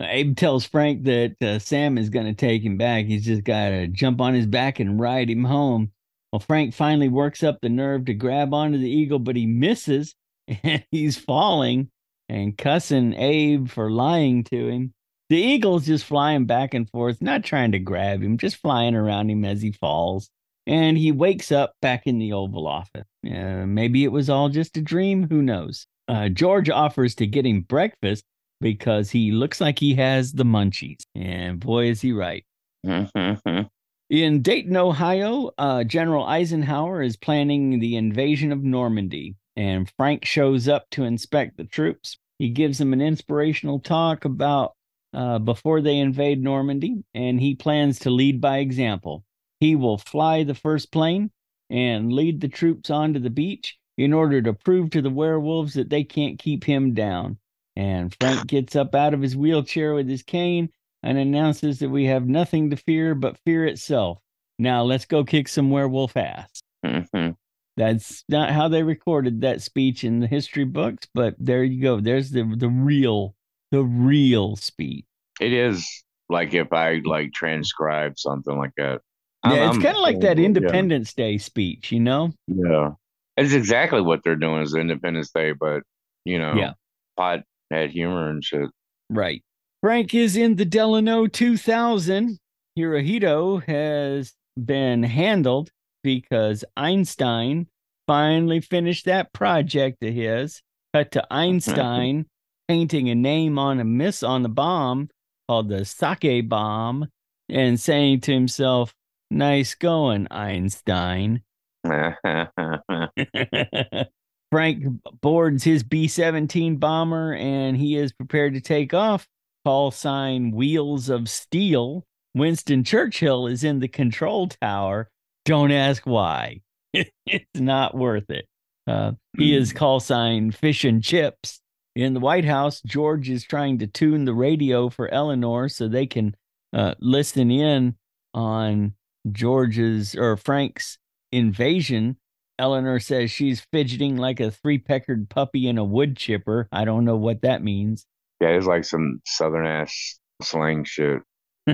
Abe tells Frank that uh, Sam is going to take him back. He's just got to jump on his back and ride him home. Well, Frank finally works up the nerve to grab onto the eagle, but he misses and he's falling and cussing Abe for lying to him. The eagle's just flying back and forth, not trying to grab him, just flying around him as he falls. And he wakes up back in the Oval Office. Uh, maybe it was all just a dream. Who knows? Uh, George offers to get him breakfast because he looks like he has the munchies. And boy, is he right. In Dayton, Ohio, uh, General Eisenhower is planning the invasion of Normandy, and Frank shows up to inspect the troops. He gives them an inspirational talk about uh, before they invade Normandy, and he plans to lead by example. He will fly the first plane and lead the troops onto the beach in order to prove to the werewolves that they can't keep him down. And Frank gets up out of his wheelchair with his cane and announces that we have nothing to fear but fear itself. Now let's go kick some werewolf ass. Mm-hmm. That's not how they recorded that speech in the history books, but there you go. There's the the real the real speech. It is like if I like transcribe something like that. Yeah, it's kind of like that Independence yeah. Day speech, you know? Yeah. It's exactly what they're doing is Independence Day, but you know, yeah. pot had humor and shit. Right. Frank is in the Delano 2000. Hirohito has been handled because Einstein finally finished that project of his. Cut to mm-hmm. Einstein painting a name on a miss on the bomb called the sake bomb and saying to himself, Nice going, Einstein. Frank boards his B 17 bomber and he is prepared to take off. Call sign Wheels of Steel. Winston Churchill is in the control tower. Don't ask why. it's not worth it. Uh, he is hmm. call sign Fish and Chips. In the White House, George is trying to tune the radio for Eleanor so they can uh, listen in on George's or Frank's invasion Eleanor says she's fidgeting like a three peckered puppy in a wood chipper. I don't know what that means. Yeah, it's like some southern ass slang shit.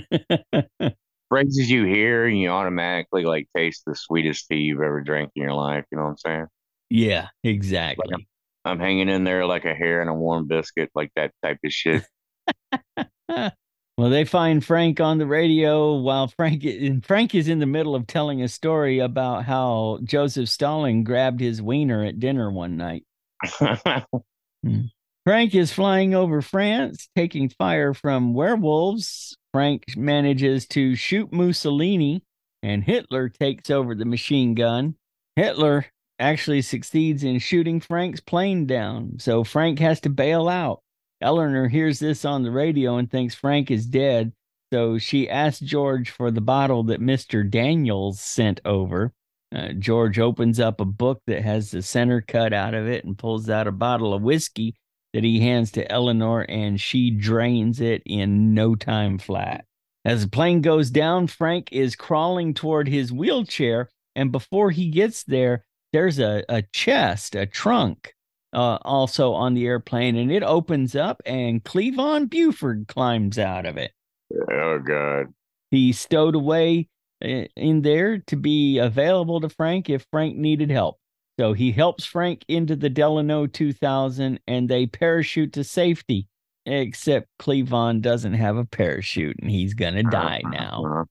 Phrases you hear and you automatically like taste the sweetest tea you've ever drank in your life. You know what I'm saying? Yeah, exactly. Like I'm, hanging in there like a hair in a warm biscuit, like that type of shit. Well, they find Frank on the radio while Frank Frank is in the middle of telling a story about how Joseph Stalin grabbed his wiener at dinner one night. Hmm. Frank is flying over France, taking fire from werewolves. Frank manages to shoot Mussolini, and Hitler takes over the machine gun. Hitler actually succeeds in shooting Frank's plane down, so Frank has to bail out. Eleanor hears this on the radio and thinks Frank is dead. So she asks George for the bottle that Mr. Daniels sent over. Uh, George opens up a book that has the center cut out of it and pulls out a bottle of whiskey that he hands to Eleanor, and she drains it in no time flat. As the plane goes down, Frank is crawling toward his wheelchair, and before he gets there, there's a, a chest, a trunk uh, also on the airplane, and it opens up, and Cleavon Buford climbs out of it. Oh God! He stowed away uh, in there to be available to Frank if Frank needed help. So he helps Frank into the Delano 2000, and they parachute to safety. Except Cleavon doesn't have a parachute, and he's gonna die now.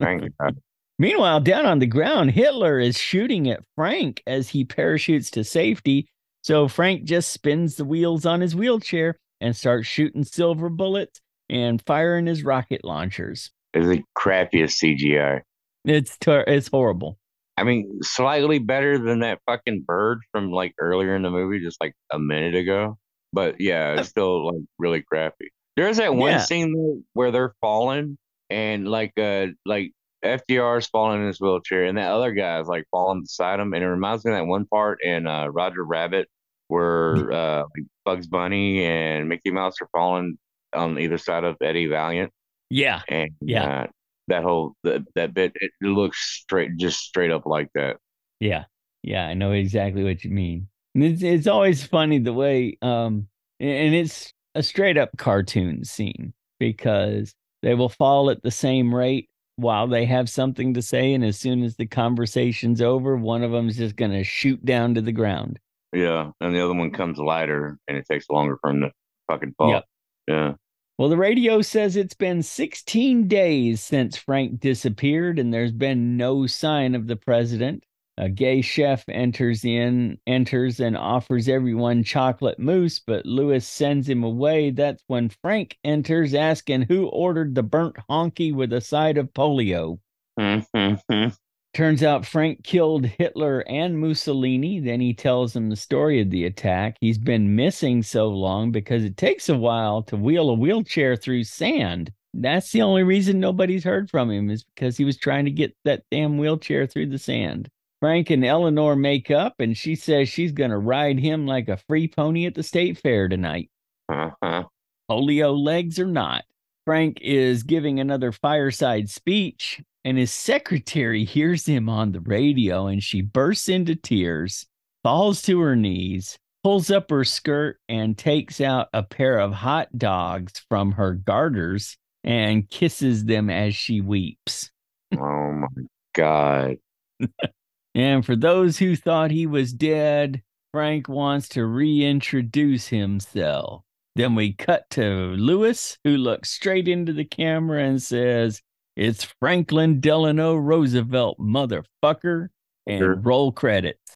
Thank God. Meanwhile, down on the ground, Hitler is shooting at Frank as he parachutes to safety so Frank just spins the wheels on his wheelchair and starts shooting silver bullets and firing his rocket launchers. It's the crappiest CGI. It's ter- it's horrible. I mean, slightly better than that fucking bird from like earlier in the movie, just like a minute ago. But yeah, it's uh, still like really crappy. There's that one yeah. scene where they're falling and like uh like FDR's falling in his wheelchair, and that other guy is like falling beside him. And it reminds me of that one part in uh, Roger Rabbit where uh, Bugs Bunny and Mickey Mouse are falling on either side of Eddie Valiant. Yeah, and yeah, uh, that whole that that bit it looks straight, just straight up like that. Yeah, yeah, I know exactly what you mean. And it's it's always funny the way um, and it's a straight up cartoon scene because they will fall at the same rate while they have something to say. And as soon as the conversation's over, one of them is just going to shoot down to the ground. Yeah. And the other one comes lighter and it takes longer for him to fucking fall. Yep. Yeah. Well, the radio says it's been 16 days since Frank disappeared, and there's been no sign of the president. A gay chef enters in, enters and offers everyone chocolate mousse, but Lewis sends him away. That's when Frank enters, asking who ordered the burnt honky with a side of polio. Mm-hmm. Turns out Frank killed Hitler and Mussolini. Then he tells him the story of the attack. He's been missing so long because it takes a while to wheel a wheelchair through sand. That's the only reason nobody's heard from him is because he was trying to get that damn wheelchair through the sand. Frank and Eleanor make up, and she says she's going to ride him like a free pony at the state fair tonight. Uh-huh. Polio legs or not. Frank is giving another fireside speech, and his secretary hears him on the radio, and she bursts into tears, falls to her knees, pulls up her skirt, and takes out a pair of hot dogs from her garters and kisses them as she weeps. Oh my God. And for those who thought he was dead, Frank wants to reintroduce himself. Then we cut to Lewis, who looks straight into the camera and says, It's Franklin Delano Roosevelt, motherfucker. And Sure. roll credits.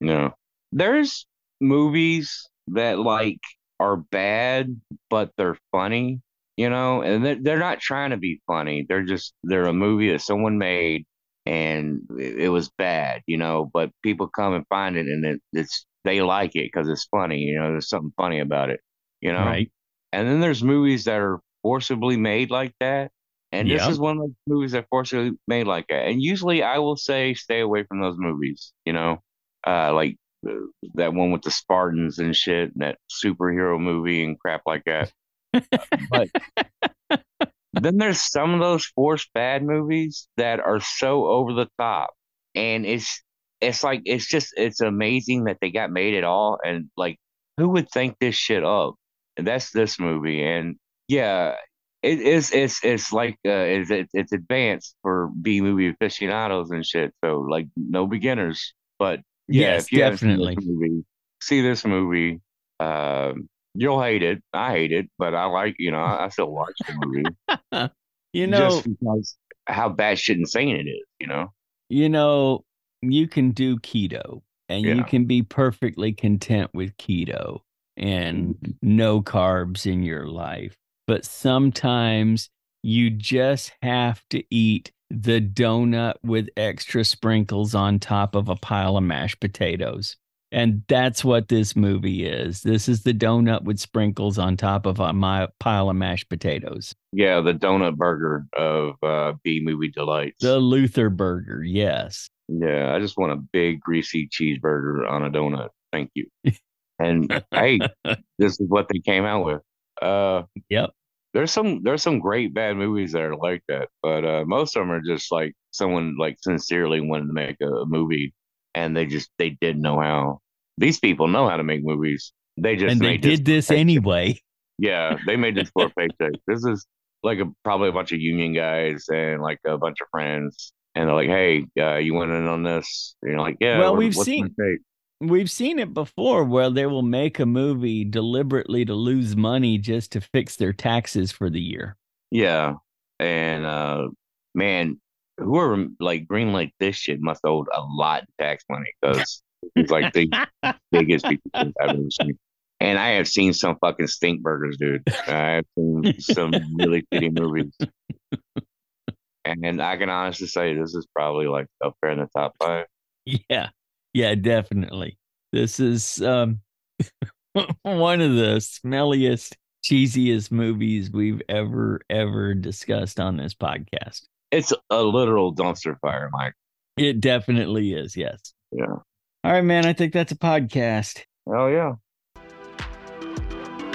No. There's movies that like are bad, but they're funny, you know, and they're, they're not trying to be funny. They're just, they're a movie that someone made and it, was bad, you know, but people come and find it and it, it's, they like it because it's funny, you know, there's something funny about it, you know? Right. And then there's movies that are forcibly made like that. And this is one of the movies that forcibly made like that. And usually I will say stay away from those movies, you know, uh, like uh, that one with the Spartans and shit, and that superhero movie and crap like that. but then there's some of those forced bad movies that are so over the top. And it's, it's like, it's just, it's amazing that they got made at all. And like, who would think this shit up? And that's this movie. And yeah, it is it's it's like uh it's it's it's advanced for B movie aficionados and shit. So like no beginners. But yeah, Yes, if you seen definitely. this movie, see this movie. Um you'll hate it. I hate it, but I like you know, I, I still watch the movie. You know, just because how bad shit insane it is, you know? you know, you can do keto and you can be perfectly content with keto and no carbs in your life. But sometimes you just have to eat the donut with extra sprinkles on top of a pile of mashed potatoes. And that's what this movie is. This is the donut with sprinkles on top of a mi- pile of mashed potatoes. Yeah, the donut burger of uh B movie delights. The Luther burger, yes. Yeah, I just want a big greasy cheeseburger on a donut. Thank you. And hey, this is what they came out with. Uh Yep. there's some there's some great bad movies that are like that, but uh most of them are just like someone like sincerely wanted to make a, movie and they just they didn't know how. These people know how to make movies. They just and they made did this paycheck. anyway. Yeah, they made this for a paycheck. This is like a probably a bunch of union guys and like a bunch of friends, and they're like, "Hey, uh, you went in on this?" And you're like, "Yeah." Well, what- we've seen- We've seen it before where they will make a movie deliberately to lose money just to fix their taxes for the year. Yeah, and uh, man, whoever like greenlit this shit must owe a lot in tax money because it's like the biggest shit I've ever seen. And I have seen some fucking stink burgers, dude. I have seen some really shitty movies. And I can honestly say this is probably like up there in the top five. Yeah. Yeah, definitely. This is um one of the smelliest, cheesiest movies we've ever, ever discussed on this podcast. It's a literal dumpster fire, Mike. It definitely is, yes. Yeah. All right, man. I think that's a podcast. Oh yeah.